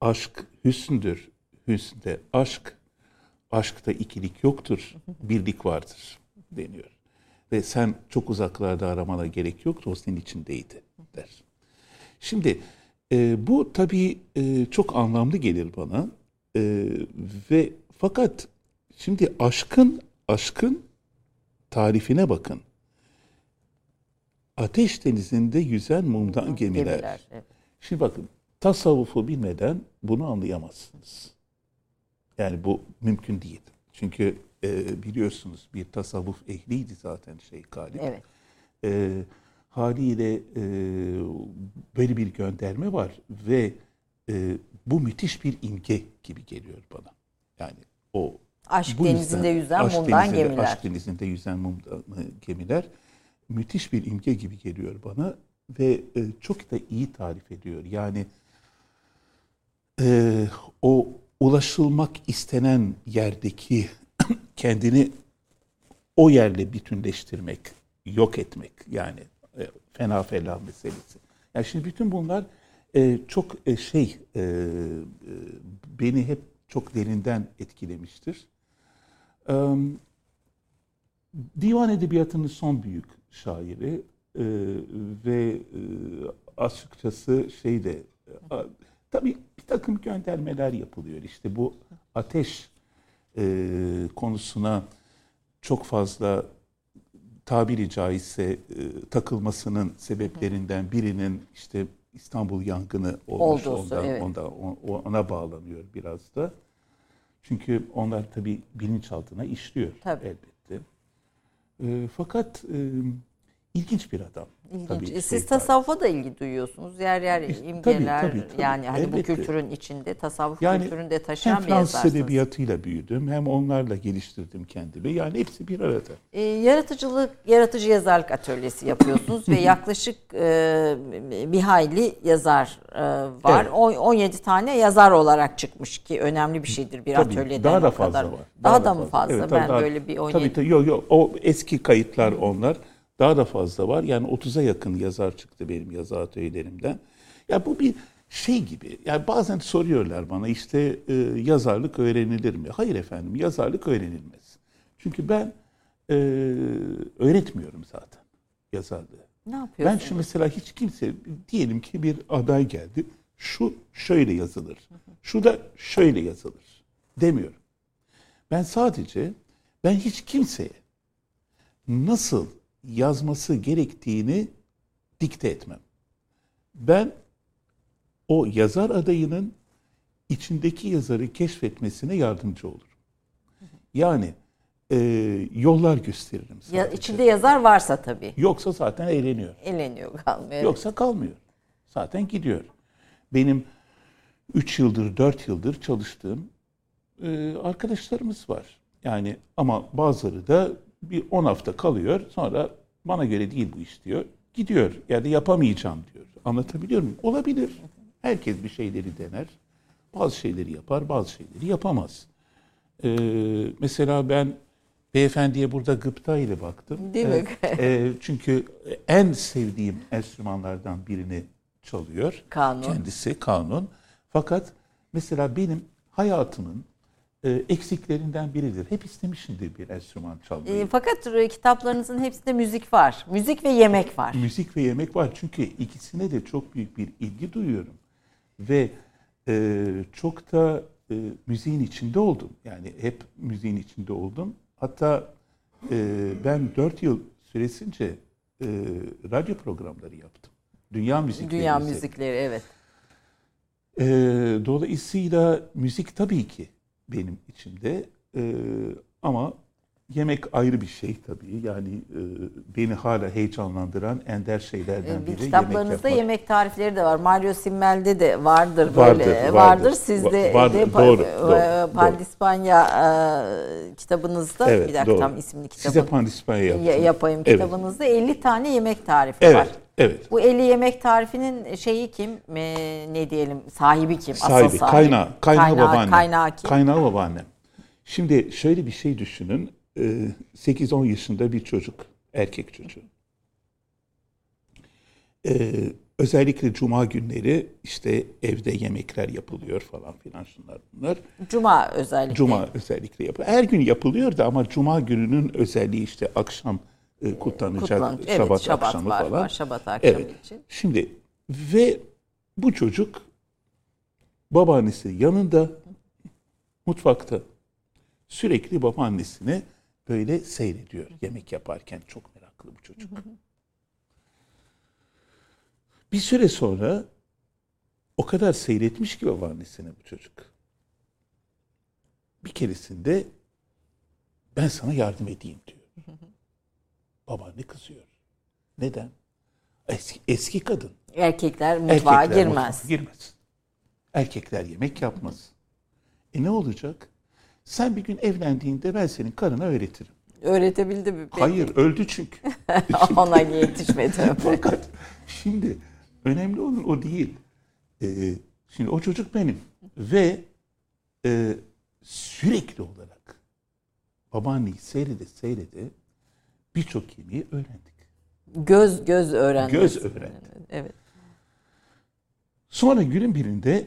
aşk hüsndür. Hüsnde aşk, aşkta ikilik yoktur, birlik vardır deniyor. Ve sen çok uzaklarda aramana gerek yoktu, o senin içindeydi der. Şimdi bu tabii çok anlamlı gelir bana E, ve fakat şimdi aşkın aşkın tarifine bakın. Ateş denizinde yüzen mumdan gemiler. Gemiler, evet. Şimdi bakın tasavvufu bilmeden bunu anlayamazsınız. Yani bu mümkün değil. Çünkü e, biliyorsunuz bir tasavvuf ehliydi zaten şey Galip. Evet. E, haliyle e, böyle bir gönderme var ve e, bu müthiş bir imge gibi geliyor bana. Yani o Aşk bu denizinde yüzden- yüzen aşk mumdan denizinde- gemiler. Aşk denizinde yüzen mumdan e, gemiler müthiş bir imge gibi geliyor bana ve e, çok da iyi tarif ediyor. Yani e, o ulaşılmak istenen yerdeki kendini o yerle bütünleştirmek, yok etmek yani e, fena fela meselesi. Yani şimdi bütün bunlar e, çok e, şey e, e, beni hep çok derinden etkilemiştir. E, divan edebiyatının son büyük şairi e, ve e, açıkçası şeyde e, tabii bir takım göndermeler yapılıyor. İşte bu ateş e, konusuna çok fazla tabiri caizse e, takılmasının sebeplerinden birinin işte İstanbul yangını olmuş Olduğusu, ondan, evet. ondan, ona bağlanıyor biraz da. Çünkü onlar tabii bilinçaltına işliyor Tabii. elbette. E, fakat e, ilginç bir adam. İlginç. Tabii E, şey Siz var. tasavvufa da ilgi duyuyorsunuz. Yer yer Tabii, imgeler tabii, tabii. yani hani bu Elbette. kültürün içinde tasavvuf Yani kültürünü de hem taşıyan bir Fransız yazarsınız. edebiyatıyla büyüdüm hem onlarla geliştirdim kendimi. Yani hepsi bir arada. E, yaratıcılık, yaratıcı yazarlık atölyesi yapıyorsunuz ve yaklaşık e, bir hayli yazar e, var. Evet. On- 17 tane yazar olarak çıkmış ki önemli bir şeydir bir Tabii, atölyeden daha da fazla kadar. var. Daha, da mı fazla? Evet, ben tabii daha- böyle bir 17 Tabii tabii yok yok o eski kayıtlar onlar. Daha da fazla var. Yani 30'a yakın yazar çıktı benim yazı atölyelerimden. Ya bu bir şey gibi. Yani bazen soruyorlar bana işte e, yazarlık öğrenilir mi? Hayır efendim yazarlık öğrenilmez. Çünkü ben e, öğretmiyorum zaten yazarlığı. ne Ben yapıyorsunuz? şu mesela hiç kimse diyelim ki bir aday geldi. Şu şöyle yazılır. Şu da şöyle yazılır. Demiyorum. Ben sadece ben hiç kimseye nasıl yazması gerektiğini dikte etmem. Ben o yazar adayının içindeki yazarı keşfetmesine yardımcı olurum. Yani e, yollar gösteririm sadece. Ya, içinde yazar varsa tabii. Yoksa zaten eğleniyor. Eleniyor kalmıyor. Yoksa kalmıyor. Zaten gidiyor. Benim 3 yıldır, 4 yıldır çalıştığım e, arkadaşlarımız var. Yani ama bazıları da bir 10 hafta kalıyor. Sonra bana göre değil bu iş diyor. Gidiyor. Ya da yapamayacağım diyor. Anlatabiliyor muyum? Olabilir. Herkes bir şeyleri dener. Bazı şeyleri yapar, bazı şeyleri yapamaz. E, mesela ben beyefendiye burada gıpta ile baktım. Değil mi? E, e, çünkü en sevdiğim enstrümanlardan birini çalıyor. Kanun. Kendisi kanun. Fakat mesela benim hayatımın e, eksiklerinden biridir. Hep istemişimdir bir enstrüman çalmayı. E, fakat e, kitaplarınızın hepsinde müzik var. Müzik ve yemek var. Müzik ve yemek var. Çünkü ikisine de çok büyük bir ilgi duyuyorum. Ve e, çok da e, müziğin içinde oldum. Yani hep müziğin içinde oldum. Hatta e, ben dört yıl süresince e, radyo programları yaptım. Dünya müzikleri. Dünya müzikleri evet. E, dolayısıyla müzik tabii ki benim içimde. E, ama yemek ayrı bir şey tabii. Yani e, beni hala heyecanlandıran ender şeylerden E, biri Bir kitaplarınızda yemek yemek, yapmak. tarifleri de var. Mario Simmel'de de vardır Vardır, böyle. vardır. Vardır. Sizde de doğru, e, doğru, Pandispanya e, kitabınızda Evet, bir dakika doğru. tam Size kitabın pandispanya yaptım. ya- yapayım Evet. kitabınızda 50 tane yemek tarifi Evet, var. evet. Bu 50 yemek tarifinin şeyi kim? E, ne diyelim? Sahibi kim? Sahibi, Asıl sahibi. kaynağı, kaynağı, Kaynağı- babaannem. Kaynağı kim? Kaynağı babaannem. Şimdi şöyle bir şey düşünün. Ee, 8-10 yaşında bir çocuk, erkek çocuğu. Ee, özellikle cuma günleri işte evde yemekler yapılıyor falan filan şunlar bunlar. Cuma özellikle. Cuma özellikle yapılıyor. Her gün yapılıyor da ama cuma gününün özelliği işte akşam e, kutlanacak Kutlan- evet, şabat, şabat akşamı var, falan. var, şabat akşamı Evet. için. Şimdi ve bu çocuk babaannesi yanında mutfakta sürekli babaannesini böyle seyrediyor yemek yaparken çok meraklı bu çocuk. Bir süre sonra o kadar seyretmiş ki babaannesini bu çocuk. Bir keresinde ben sana yardım edeyim diyor. Babaanne kızıyor. Neden? Eski, eski kadın. Erkekler mutfağa Erkekler girmez. mutfağa girmez. Erkekler yemek yapmaz. E ne olacak? Sen bir gün evlendiğinde ben senin karına öğretirim. Öğretebildi mi? peki? Hayır öldü çünkü. Ona yetişmedi. Fakat şimdi önemli olan o değil. Ee, şimdi o çocuk benim ve e, sürekli olarak babaanneyi seyrede seyrede birçok yemeği öğrendik. Göz göz öğrenmek. Göz öğrendi. Evet. Sonra günün birinde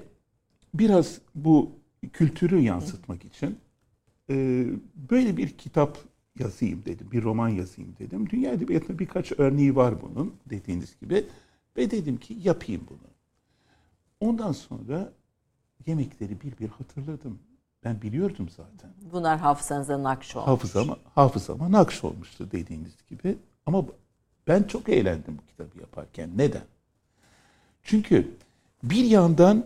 biraz bu kültürü yansıtmak için e, böyle bir kitap yazayım dedim. Bir roman yazayım dedim. Dünya Edebiyatı'nda birkaç örneği var bunun dediğiniz gibi. Ve dedim ki yapayım bunu. Ondan sonra yemekleri bir bir hatırladım. Ben biliyordum zaten. Bunlar hafızanıza nakş olmuş. Hafızama, hafızama nakş olmuştu dediğiniz gibi. Ama ben çok eğlendim bu kitabı yaparken. Neden? Çünkü bir yandan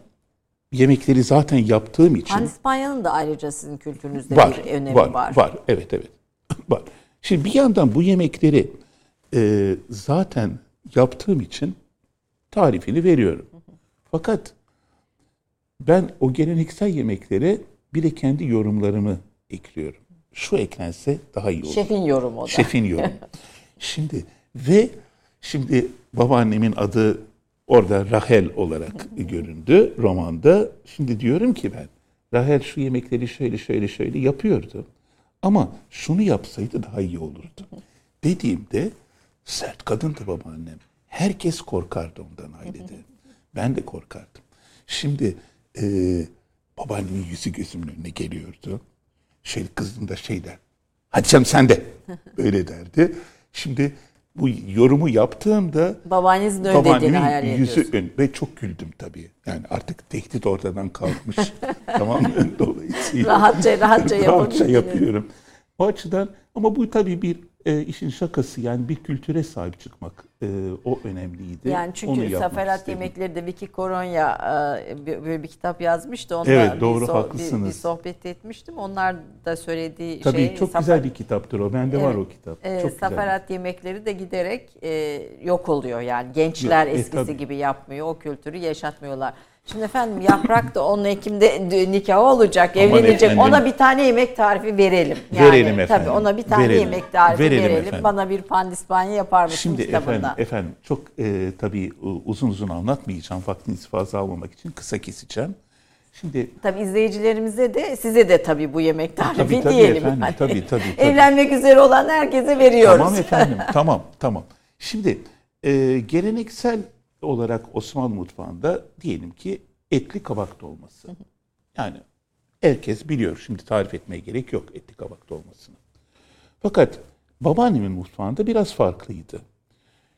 yemekleri zaten yaptığım için Pandispanya'nın da ayrıca sizin kültürünüzde var, bir önemi var, var. var, Evet, evet. var. Şimdi bir yandan bu yemekleri e, zaten yaptığım için tarifini veriyorum. Fakat ben o geleneksel yemeklere bir de kendi yorumlarımı ekliyorum. Şu eklense daha iyi olur. Şefin yorumu o da. Şefin yorumu. Şimdi ve şimdi babaannemin adı orada Rahel olarak göründü romanda. Şimdi diyorum ki ben Rahel şu yemekleri şöyle şöyle şöyle yapıyordu. Ama şunu yapsaydı daha iyi olurdu. Dediğimde sert kadındı babaannem. Herkes korkardı ondan ailede. Ben de korkardım. Şimdi e, babaannemin yüzü gözümün önüne geliyordu. Şey kızım da şey der. Hadi canım sen de. Öyle derdi. Şimdi bu yorumu yaptığımda Babaannenizin öyle dediğini hayal ediyorsun. yüzü ön ve çok güldüm tabii. Yani artık tehdit ortadan kalkmış. tamam mı? Dolayısıyla Rahatça- rahatça rahatça yapıyorum. O açıdan ama bu tabii bir e, işin şakası yani bir kültüre sahip çıkmak e, o önemliydi. Yani Onu çünkü yapmak Saferat. Yemekleri de Vicky Koronya e, bir- böyle bir kitap yazmıştı. Onda Evet, bir doğru, so- bir- haklısınız. Bir, sohbet etmiştim. Onlar da söylediği Tabii şey. çok Safer- güzel bir kitaptır o. Bende var Evet. o kitap. e, çok güzel. Saferat Yemekleri de giderek e, yok oluyor yani. Gençler Yok, e, eskisi tabii. gibi yapmıyor. O kültürü yaşatmıyorlar. Şimdi efendim Yaprak da 10 Ekim'de nikahı olacak, evlenecek. efendim. Ona bir tane yemek tarifi verelim. Yani, Verelim efendim, Tabii ona bir tane verelim. yemek tarifi Verelim verelim. efendim. Bana bir pandispanya yapar mısın Şimdi kitabında? efendim, efendim çok e, tabii uzun uzun anlatmayacağım. Vaktinizi fazla almamak için kısa keseceğim. Şimdi Tabii izleyicilerimize de size de tabii bu yemek tarifi Tabii, tabii diyelim. efendim, yani. tabii, tabii, tabii. Evlenmek üzere olan herkese veriyoruz. Tamam efendim, tamam, tamam. Şimdi e, geleneksel olarak Osmanlı mutfağında diyelim ki etli kabak dolması. Yani herkes biliyor, şimdi tarif etmeye gerek yok etli kabak dolmasını. Fakat babaannemin mutfağında biraz farklıydı.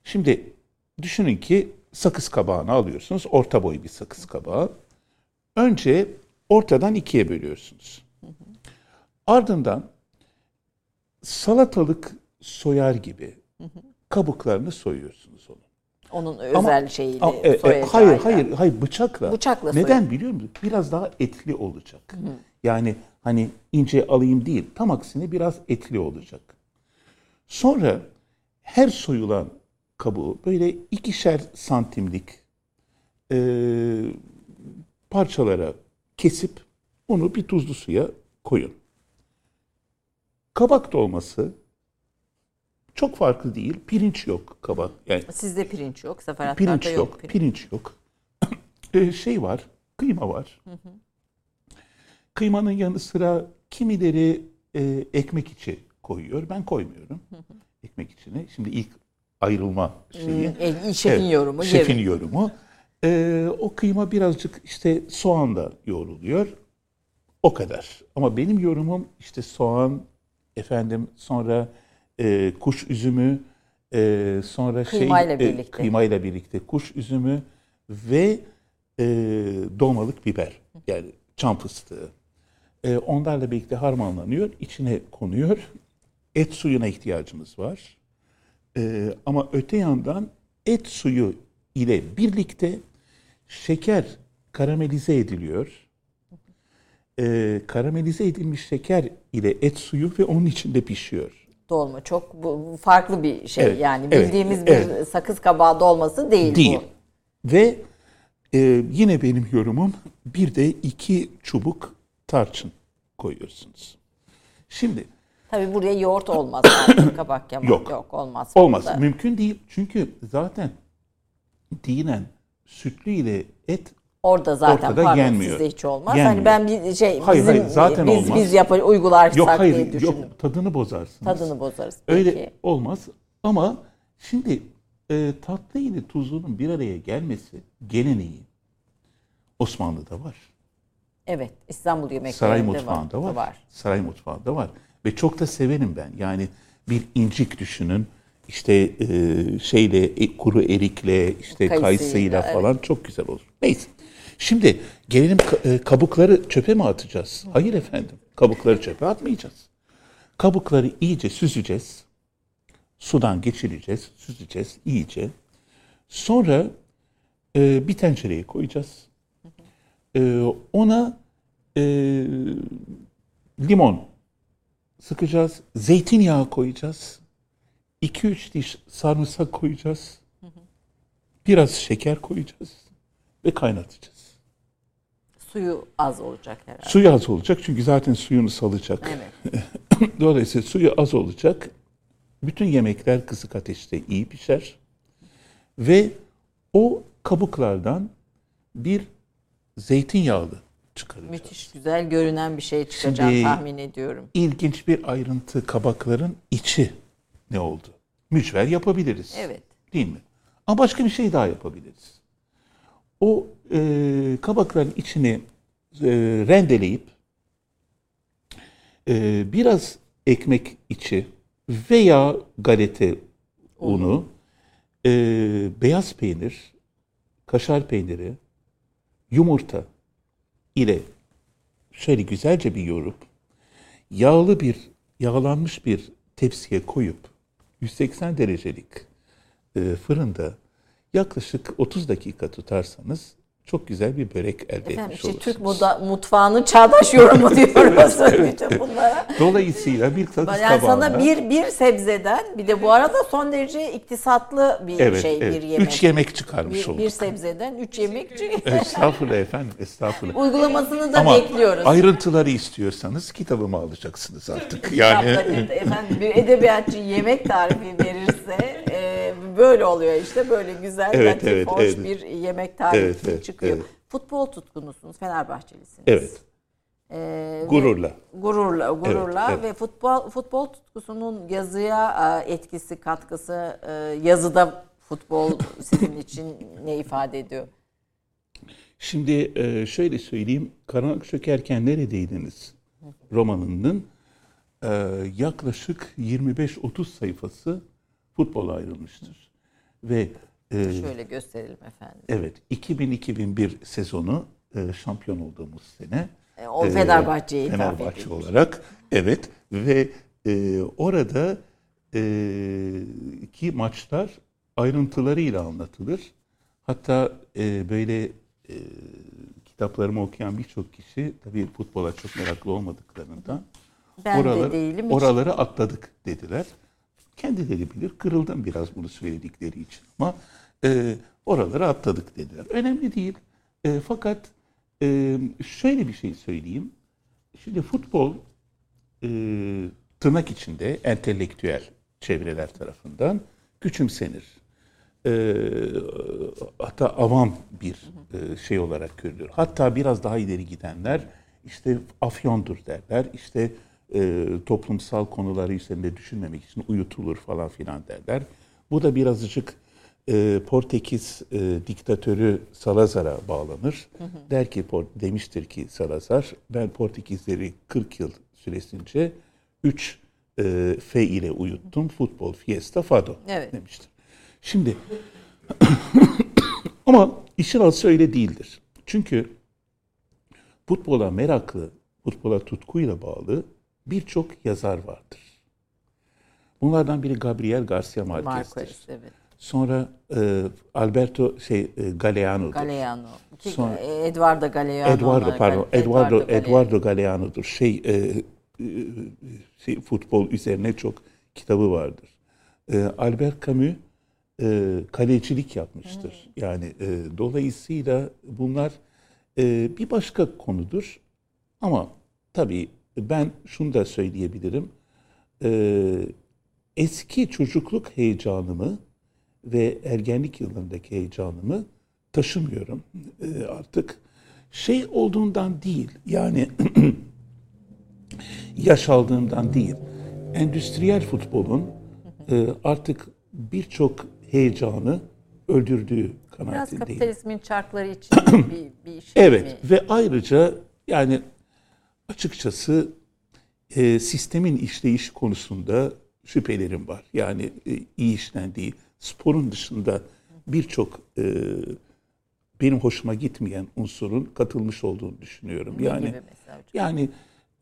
Şimdi düşünün ki sakız kabağını alıyorsunuz, orta boy bir sakız kabağı. Önce ortadan ikiye bölüyorsunuz. Ardından salatalık soyar gibi kabuklarını soyuyorsunuz onun. Onun özel şeyiyle Ama, e, e, hayır hayır hayır bıçakla. Bıçakla Neden soyar. biliyor musun? Biraz daha etli olacak. Yani hani ince alayım değil. Tam aksine biraz etli olacak. Sonra her soyulan kabuğu böyle ikişer santimlik e, parçalara kesip onu bir tuzlu suya koyun. Kabak dolması çok farklı değil. Pirinç yok kabak. Yani Sizde pirinç yok. Seferatlarda pirinç yok. yok, pirinç. pirinç yok. Ee, şey var, kıyma var. Kıymanın yanı sıra kimileri e, ekmek içi koyuyor. Ben koymuyorum. Ekmek içine. Şimdi ilk ayrılma şeyi. E, şefin Evet, yorumu. Şefin yerim. yorumu. Ee, o kıyma birazcık işte soğanla yoğruluyor. O kadar. Ama benim yorumum işte soğan, efendim sonra e, kuş üzümü, e, sonra Kıymayla şey, e, birlikte. kıymayla birlikte kuş üzümü ve e, dolmalık biber yani çam fıstığı. E, onlarla birlikte harmanlanıyor, içine konuyor. Et suyuna ihtiyacımız var. Ee, ama öte yandan et suyu ile birlikte şeker karamelize ediliyor. Ee, karamelize edilmiş şeker ile et suyu ve onun içinde pişiyor. Dolma çok bu, farklı bir şey. Evet, yani evet, bildiğimiz bir evet. sakız kabağı dolması değil, Değil. bu. Ve e, yine benim yorumum bir de iki çubuk tarçın koyuyorsunuz. Şimdi Tabii buraya yoğurt olmaz. kabak yamak Yok. yok. olmaz. Olmaz. burada. Mümkün değil. Çünkü zaten dinen sütlü ile et Orada zaten Ortada pardon yenmiyor. sizde hiç olmaz. Yenmiyor. Hani ben bir şey Hayır, bizim hayır, zaten biz olmaz. biz yapar uygularsak Yok diye hayır düşündüm. yok tadını bozarsınız. Tadını bozarız. Öyle Peki. olmaz ama şimdi e, tatlı ile tuzlunun bir araya gelmesi geleneği Osmanlı'da var. Evet İstanbul yemeklerinde Saray mutfağında var. var. Saray mutfağında var. Ve çok da severim ben. Yani bir incik düşünün. İşte e, şeyle e, kuru erikle işte Kayısıyla, kayısıyla evet. falan çok güzel olur. Neyse. Şimdi gelelim e, kabukları çöpe mi atacağız? Hayır efendim. Kabukları çöpe atmayacağız. Kabukları iyice süzeceğiz. Sudan geçireceğiz, süzeceğiz iyice. Sonra e, bir tencereye koyacağız. E, ona e, limon sıkacağız, zeytinyağı koyacağız, 2-3 diş sarımsak koyacağız, biraz şeker koyacağız ve kaynatacağız. Suyu az olacak herhalde. Suyu az olacak çünkü zaten suyunu salacak. Evet. Dolayısıyla suyu az olacak. Bütün yemekler kısık ateşte iyi pişer. Ve o kabuklardan bir zeytinyağlı çıkaracağız. Müthiş güzel görünen bir şey çıkacağını Şimdi- tahmin ediyorum. İlginç bir ayrıntı kabakların içi ne oldu? Mücver yapabiliriz. Evet. Değil mi? Ama başka bir şey daha yapabiliriz. O e, kabakların içini e, rendeleyip e, biraz ekmek içi veya galeta unu, e, beyaz peynir, kaşar peyniri, yumurta ile şöyle güzelce bir yoğurup yağlı bir yağlanmış bir tepsiye koyup 180 derecelik e, fırında yaklaşık 30 dakika tutarsanız çok güzel bir börek elde Efendim etmiş işte olursunuz. Türk moda, mutfağının çağdaş yorumu diyoruz bütün bunlara. Dolayısıyla bir sakız Yani tabağına sana bir bir sebzeden bir de bu arada son derece iktisatlı bir evet, şey evet, bir yemek. üç yemek çıkarmış bir, olduk. bir sebzeden üç yemek. Estağfurullah efendim, estağfurullah. Uygulamasını da Ama bekliyoruz. ayrıntıları istiyorsanız kitabımı alacaksınız artık. Yani Kitapta efendim bir edebiyatçı yemek tarifi verirse böyle oluyor işte böyle güzel Evet, latif, evet, hoş evet. bir yemek tarifi Evet, evet, çıkıyor. evet. Futbol tutkunusunuz, Fenerbahçelisiniz. evet, E, ve- gururla. Gururla, gururla Evet, evet. ve futbol futbol tutkusunun yazıya e, etkisi, katkısı, e, yazıda futbol sizin için ne ifade ediyor? Şimdi e, şöyle söyleyeyim, Karanlık Çökerken Neredeydiniz romanının yaklaşık 25-30 sayfası futbola ayrılmıştır. Ve e, Şöyle gösterelim efendim. evet 2000-2001 sezonu e, şampiyon olduğumuz sene. E, o e, Fenerbahçe'ye Fenerbahçe edilmiş. olarak evet ve e, orada e, ki maçlar ayrıntılarıyla anlatılır. Hatta e, böyle e, kitaplarımı okuyan birçok kişi tabii futbola çok meraklı olmadıklarından Ben de oraları, değilim hiç. oraları atladık dediler. Kendileri bilir. Kırıldım biraz bunu söyledikleri için ama e, oraları atladık dediler. Önemli değil. E, fakat e, şöyle bir şey söyleyeyim. Şimdi futbol e, tırnak içinde entelektüel çevreler tarafından küçümsenir. E, hatta avam bir e, şey olarak görülür. Hatta biraz daha ileri gidenler işte afyondur derler. İşte e, toplumsal konuları üzerinde düşünmemek için uyutulur falan filan derler. Bu da birazcık e, Portekiz e, diktatörü Salazar'a bağlanır. Der ki demiştir ki Salazar ben Portekizleri 40 yıl süresince 3 e, F ile uyuttum. Futbol, fiesta, fado Evet. demiştir. Şimdi ama işin aslı öyle değildir. Çünkü futbola meraklı, futbola tutkuyla bağlı birçok yazar vardır. Bunlardan biri Gabriel Garcia Marquez'tir. Marquez, evet. Sonra e, Alberto şey e, Galeano'dur. Galeano. Ki, Sonra- e, Eduardo Galeano. Eduardo pardon. Eduardo Galeano. Eduardo Galeano'dur. Şey, e, e, şey futbol üzerine çok kitabı vardır. E, Albert Camus e, kalecilik yapmıştır. Yani e, dolayısıyla bunlar e, bir başka konudur. Ama tabii ben şunu da söyleyebilirim. E, eski çocukluk heyecanımı ve ergenlik yıllarındaki heyecanımı taşımıyorum e, artık. Şey olduğundan değil yani yaş aldığımdan değil. Endüstriyel futbolun e, artık birçok heyecanı öldürdüğü Biraz kanaatindeyim. kapitalizmin çarkları için bir, bir şey Evet mi? ve ayrıca yani açıkçası e, sistemin işleyiş konusunda şüphelerim var. Yani e, iyi işlendiği sporun dışında birçok e, benim hoşuma gitmeyen unsurun katılmış olduğunu düşünüyorum. Ne yani yani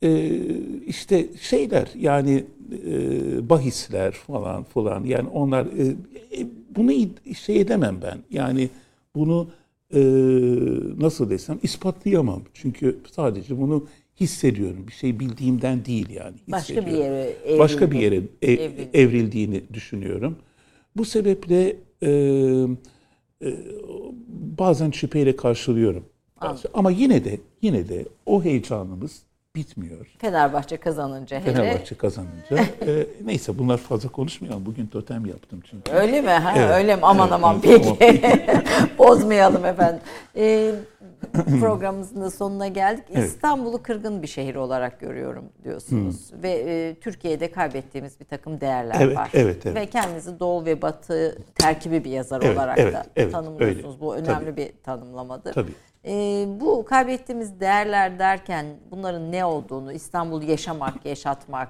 e, işte şeyler yani e, bahisler falan falan yani onlar e, e, bunu şey edemem ben. Yani bunu e, nasıl desem ispatlayamam. Çünkü sadece bunu hissediyorum. Bir şey bildiğimden değil yani. Başka bir yere evrildi. başka bir yere e- Evrildi. evrildiğini düşünüyorum. Bu sebeple e, e, bazen şüpheyle karşılıyorum. Anladım. Ama yine de yine de o heyecanımız bitmiyor. Fenerbahçe kazanınca hele. Fenerbahçe kazanınca. e, neyse bunlar fazla konuşmayalım. Bugün totem yaptım çünkü. Öyle mi? Ha, Evet. Öyle mi? Aman Evet, aman evet, peki. Bozmayalım efendim. Ee, programımızın da sonuna geldik. Evet. İstanbul'u kırgın bir şehir olarak görüyorum diyorsunuz. Ve e, Türkiye'de kaybettiğimiz bir takım değerler Evet, var. evet, evet. Ve kendinizi Doğu ve Batı terkibi bir yazar Evet, olarak evet, da evet, tanımlıyorsunuz. öyle. Bu önemli bir tanımlamadır. Tabii. Ee, bu kaybettiğimiz değerler derken bunların ne olduğunu, İstanbul'u yaşamak, yaşatmak,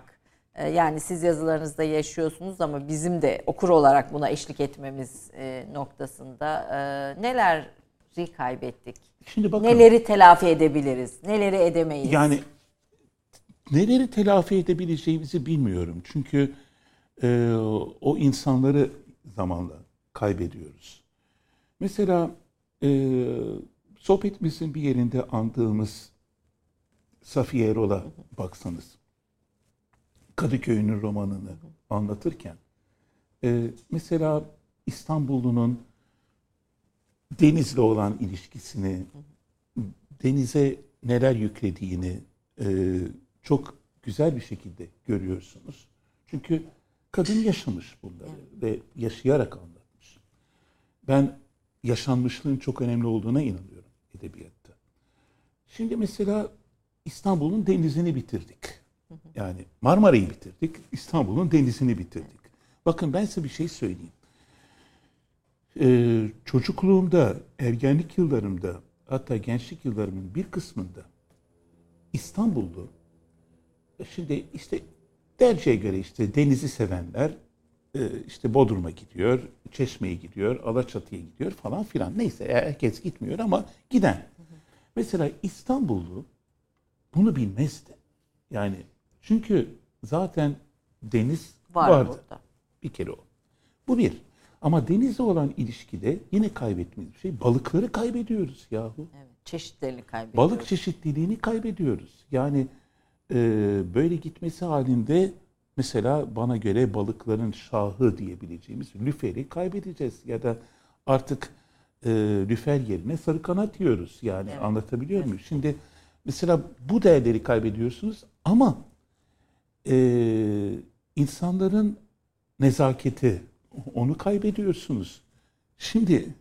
e, yani siz yazılarınızda yaşıyorsunuz ama bizim de okur olarak buna eşlik etmemiz e, noktasında e, neleri kaybettik? Şimdi bakın Neleri telafi edebiliriz? Neleri edemeyiz? yani neleri telafi edebileceğimizi bilmiyorum. Çünkü e, o insanları zamanla kaybediyoruz. Mesela e, sohbetimizin bir yerinde andığımız Safiye Erol'a baksanız. Kadıköy'ün romanını anlatırken e, mesela İstanbullunun denizle olan ilişkisini, denize neler yüklediğini e, çok güzel bir şekilde görüyorsunuz. Çünkü kadın yaşamış bunları ve yaşayarak anlatmış. Ben yaşanmışlığın çok önemli olduğuna inanıyorum edebiyatta. Şimdi mesela İstanbul'un denizini bitirdik. Yani Marmara'yı bitirdik, İstanbul'un denizini bitirdik. Bakın ben size bir şey söyleyeyim. Ee, çocukluğumda, ergenlik yıllarımda, hatta gençlik yıllarımın bir kısmında İstanbullu, şimdi işte tercihe göre işte denizi sevenler e, işte Bodrum'a gidiyor, Çeşme'ye gidiyor, Alaçatı'ya gidiyor falan filan. Neyse herkes gitmiyor ama giden. Mesela İstanbullu bunu bilmezdi. Yani çünkü zaten deniz Var vardı. burada. Bir kere o. Bu bir. Ama denizle olan ilişkide yine kaybettiğimiz bir şey. Balıkları kaybediyoruz yahu. Evet, çeşitlerini kaybediyoruz. Balık çeşitliliğini kaybediyoruz. Yani e, böyle gitmesi halinde mesela bana göre balıkların şahı diyebileceğimiz lüferi kaybedeceğiz. Ya da artık e, lüfer yerine sarı kanat yiyoruz. Yani anlatabiliyor muyum? Şimdi mesela bu değerleri kaybediyorsunuz ama e, insanların nezaketi onu kaybediyorsunuz. Şimdi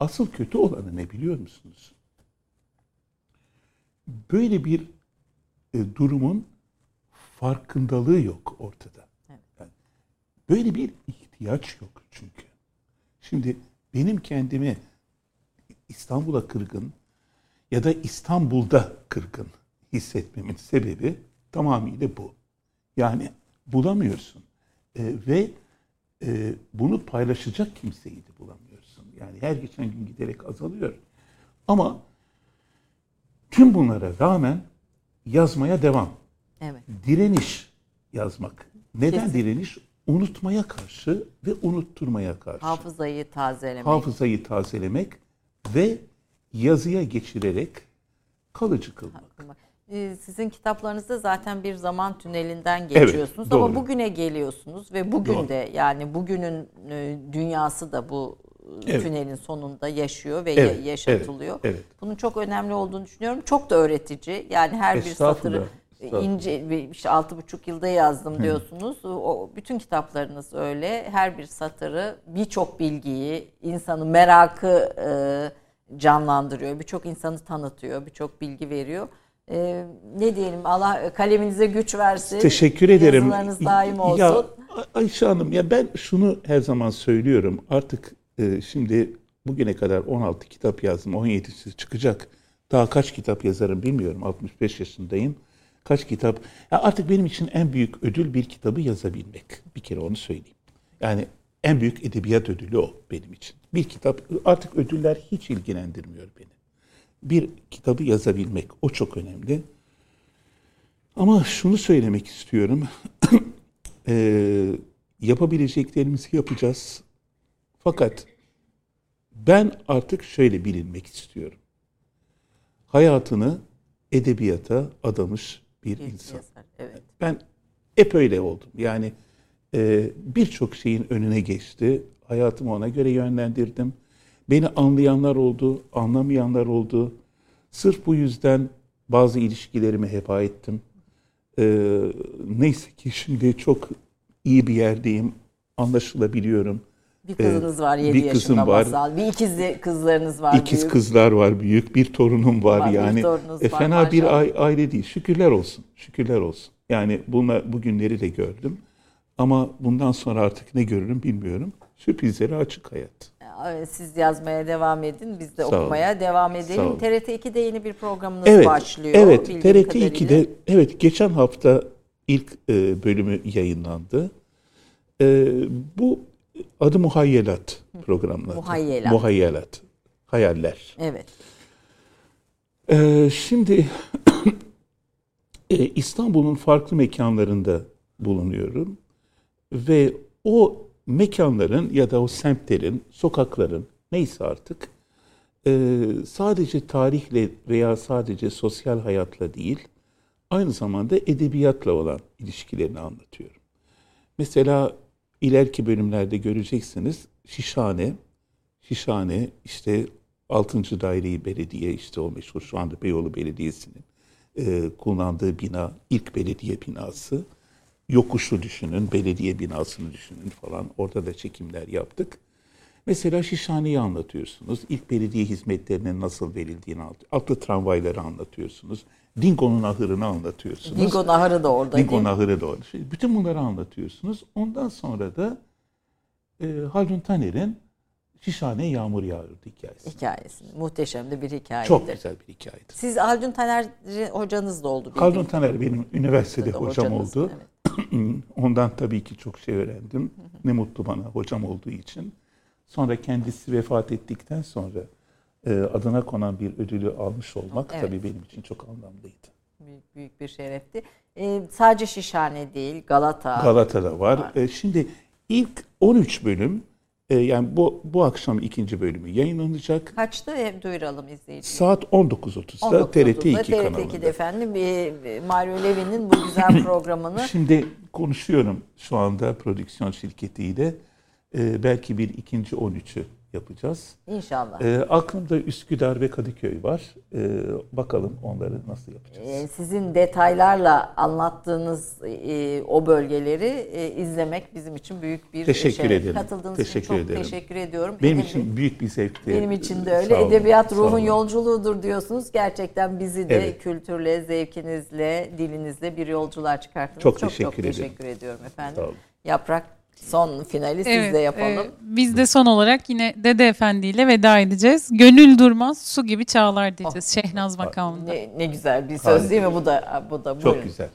asıl kötü olanı ne biliyor musunuz? Böyle bir e, durumun farkındalığı yok ortada. Yani böyle bir ihtiyaç yok çünkü. Şimdi benim kendimi İstanbul'a kırgın ya da İstanbul'da kırgın hissetmemin sebebi tamamıyla bu. Yani bulamıyorsun. E, ve e, bunu paylaşacak kimseyi de bulamıyorsun. Yani her geçen gün giderek azalıyor. Ama tüm bunlara rağmen yazmaya devam. Evet. Direniş yazmak. Neden Kesin. direniş? Unutmaya karşı ve unutturmaya karşı. Hafızayı tazelemek. Hafızayı tazelemek ve yazıya geçirerek kalıcı kılmak. Ee, Sizin kitaplarınızda zaten bir zaman tünelinden geçiyorsunuz ama doğru. bugüne geliyorsunuz ve bugün Doğru. de yani bugünün e, dünyası da bu e, Evet. tünelin sonunda yaşıyor ve Evet, ya- yaşatılıyor. evet, evet. Bunun çok önemli olduğunu düşünüyorum. Çok da öğretici. Yani her bir satırı ince işte altı buçuk yılda yazdım diyorsunuz. O bütün kitaplarınız öyle. Her bir satırı birçok bilgiyi, insanın merakı canlandırıyor. Birçok insanı tanıtıyor, birçok bilgi veriyor. Ee, ne diyelim Allah kaleminize güç versin. Teşekkür ederim. Yazılarınız daim olsun. Ya Ayşe Hanım ya ben şunu her zaman söylüyorum. Artık e, şimdi bugüne kadar 16 kitap yazdım. 17'si çıkacak. Daha kaç kitap yazarım bilmiyorum. 65 yaşındayım. Kaç kitap? Ya artık benim için en büyük ödül bir kitabı yazabilmek. Bir kere onu söyleyeyim. Yani en büyük edebiyat ödülü o benim için. Bir kitap artık ödüller hiç ilgilendirmiyor beni. Bir kitabı yazabilmek o çok önemli. Ama şunu söylemek istiyorum. Ee, yapabileceklerimizi yapacağız. Fakat ben artık şöyle bilinmek istiyorum. Hayatını edebiyata adamış bir insan. Evet. Ben hep öyle oldum. Yani e, birçok şeyin önüne geçti. Hayatımı ona göre yönlendirdim. Beni anlayanlar oldu, anlamayanlar oldu. Sırf bu yüzden bazı ilişkilerimi heba ettim. E, neyse ki şimdi çok iyi bir yerdeyim, anlaşılabiliyorum. Bir kızınız var 7 bir yaşında kızım var. masal. Bir ikizli kızlarınız var. İkiz büyük. kızlar var büyük, bir torunum var, Var, bir yani. torununuz E, var, fena bir maşallah. ai- aile değil. Şükürler olsun. Şükürler olsun. Yani bunlar bugünleri de gördüm. Ama bundan sonra artık ne görürüm bilmiyorum. Sürprizlere açık hayat. Evet, Siz yazmaya devam edin. Biz de Sağ olun. okumaya devam Sağ edelim. olun. TRT 2'de yeni bir programınız Evet. başlıyor. Evet, TRT kadarıyla. 2'de evet geçen hafta ilk e, bölümü yayınlandı. E, bu adı Muhayyelat programı. Muhayyelat. Muhayyelat. Hayaller. Evet. Ee, şimdi e, İstanbul'un farklı mekanlarında bulunuyorum ve o mekanların ya da o semtlerin, sokakların neyse artık e, sadece tarihle veya sadece sosyal hayatla değil, aynı zamanda edebiyatla olan ilişkilerini anlatıyorum. Mesela ileriki bölümlerde göreceksiniz Şişhane, Şişhane işte 6. Daireyi Belediye işte o meşhur şu anda Beyoğlu Belediyesi'nin e, kullandığı bina ilk belediye binası. Yokuşu düşünün, belediye binasını düşünün falan. Orada da çekimler yaptık. Mesela Şişhane'yi anlatıyorsunuz. İlk belediye hizmetlerinin nasıl verildiğini anlatıyorsunuz. Atlı tramvayları anlatıyorsunuz. Dingo'nun ahırını anlatıyorsunuz. Dingo Naharı da orada Dingo? Nahırı da orada. Şimdi Bütün bunları anlatıyorsunuz. Ondan sonra da e, Haldun Taner'in Şişhane Yağmur Yağardı hikayesi. Hikayesi. Muhteşem de bir hikayedir. Çok güzel bir hikayedir. Siz Haldun Taner hocanız da oldu. Haldun Taner benim üniversitede hocam hocanız. oldu. Evet. Ondan tabii ki çok şey öğrendim. Ne mutlu bana hocam olduğu için. Sonra kendisi vefat ettikten sonra e, adına konan bir ödülü almış olmak Evet. tabii benim için çok anlamlıydı. Büyük, büyük bir şerefti. Ee, sadece Şişhane değil, Galata. Galata'da var. E, şimdi ilk 13 bölüm e, yani bu bu akşam ikinci bölümü yayınlanacak. Kaçtı? Hem duyuralım izleyicileri. Saat 19.30'da 19.30'da TRT 2 TRT 2'de kanalında. efendim bir Mario Levy'nin bu güzel programını Şimdi konuşuyorum şu anda prodüksiyon şirketiyle. E, belki bir ikinci 13'ü yapacağız. inşallah. E, aklımda Üsküdar ve Kadıköy var. E, bakalım onları nasıl yapacağız. Ee, sizin detaylarla anlattığınız e, o bölgeleri e, izlemek bizim için büyük bir Teşekkür şeref. ederim. Katıldığınız Teşekkür için çok ederim. teşekkür ediyorum. Benim Edebi- için büyük bir zevkti. benim için de Sağ öyle. olun, Edebiyat sağ ruhun olun. yolculuğudur diyorsunuz. Gerçekten bizi de Evet. kültürle, zevkinizle, dilinizle bir yolculuğa çıkarttınız. Çok çok, teşekkür ederim. teşekkür ediyorum efendim. Sağ olun. Yaprak son finali siz de yapalım. e, biz de son olarak yine Dede Efendi ile veda edeceğiz. Gönül durmaz su gibi çağlar diyeceğiz Şehnaz makamında. Ne, ne güzel bir söz Harika. değil mi? Bu da bu da Çok buyurun. güzel.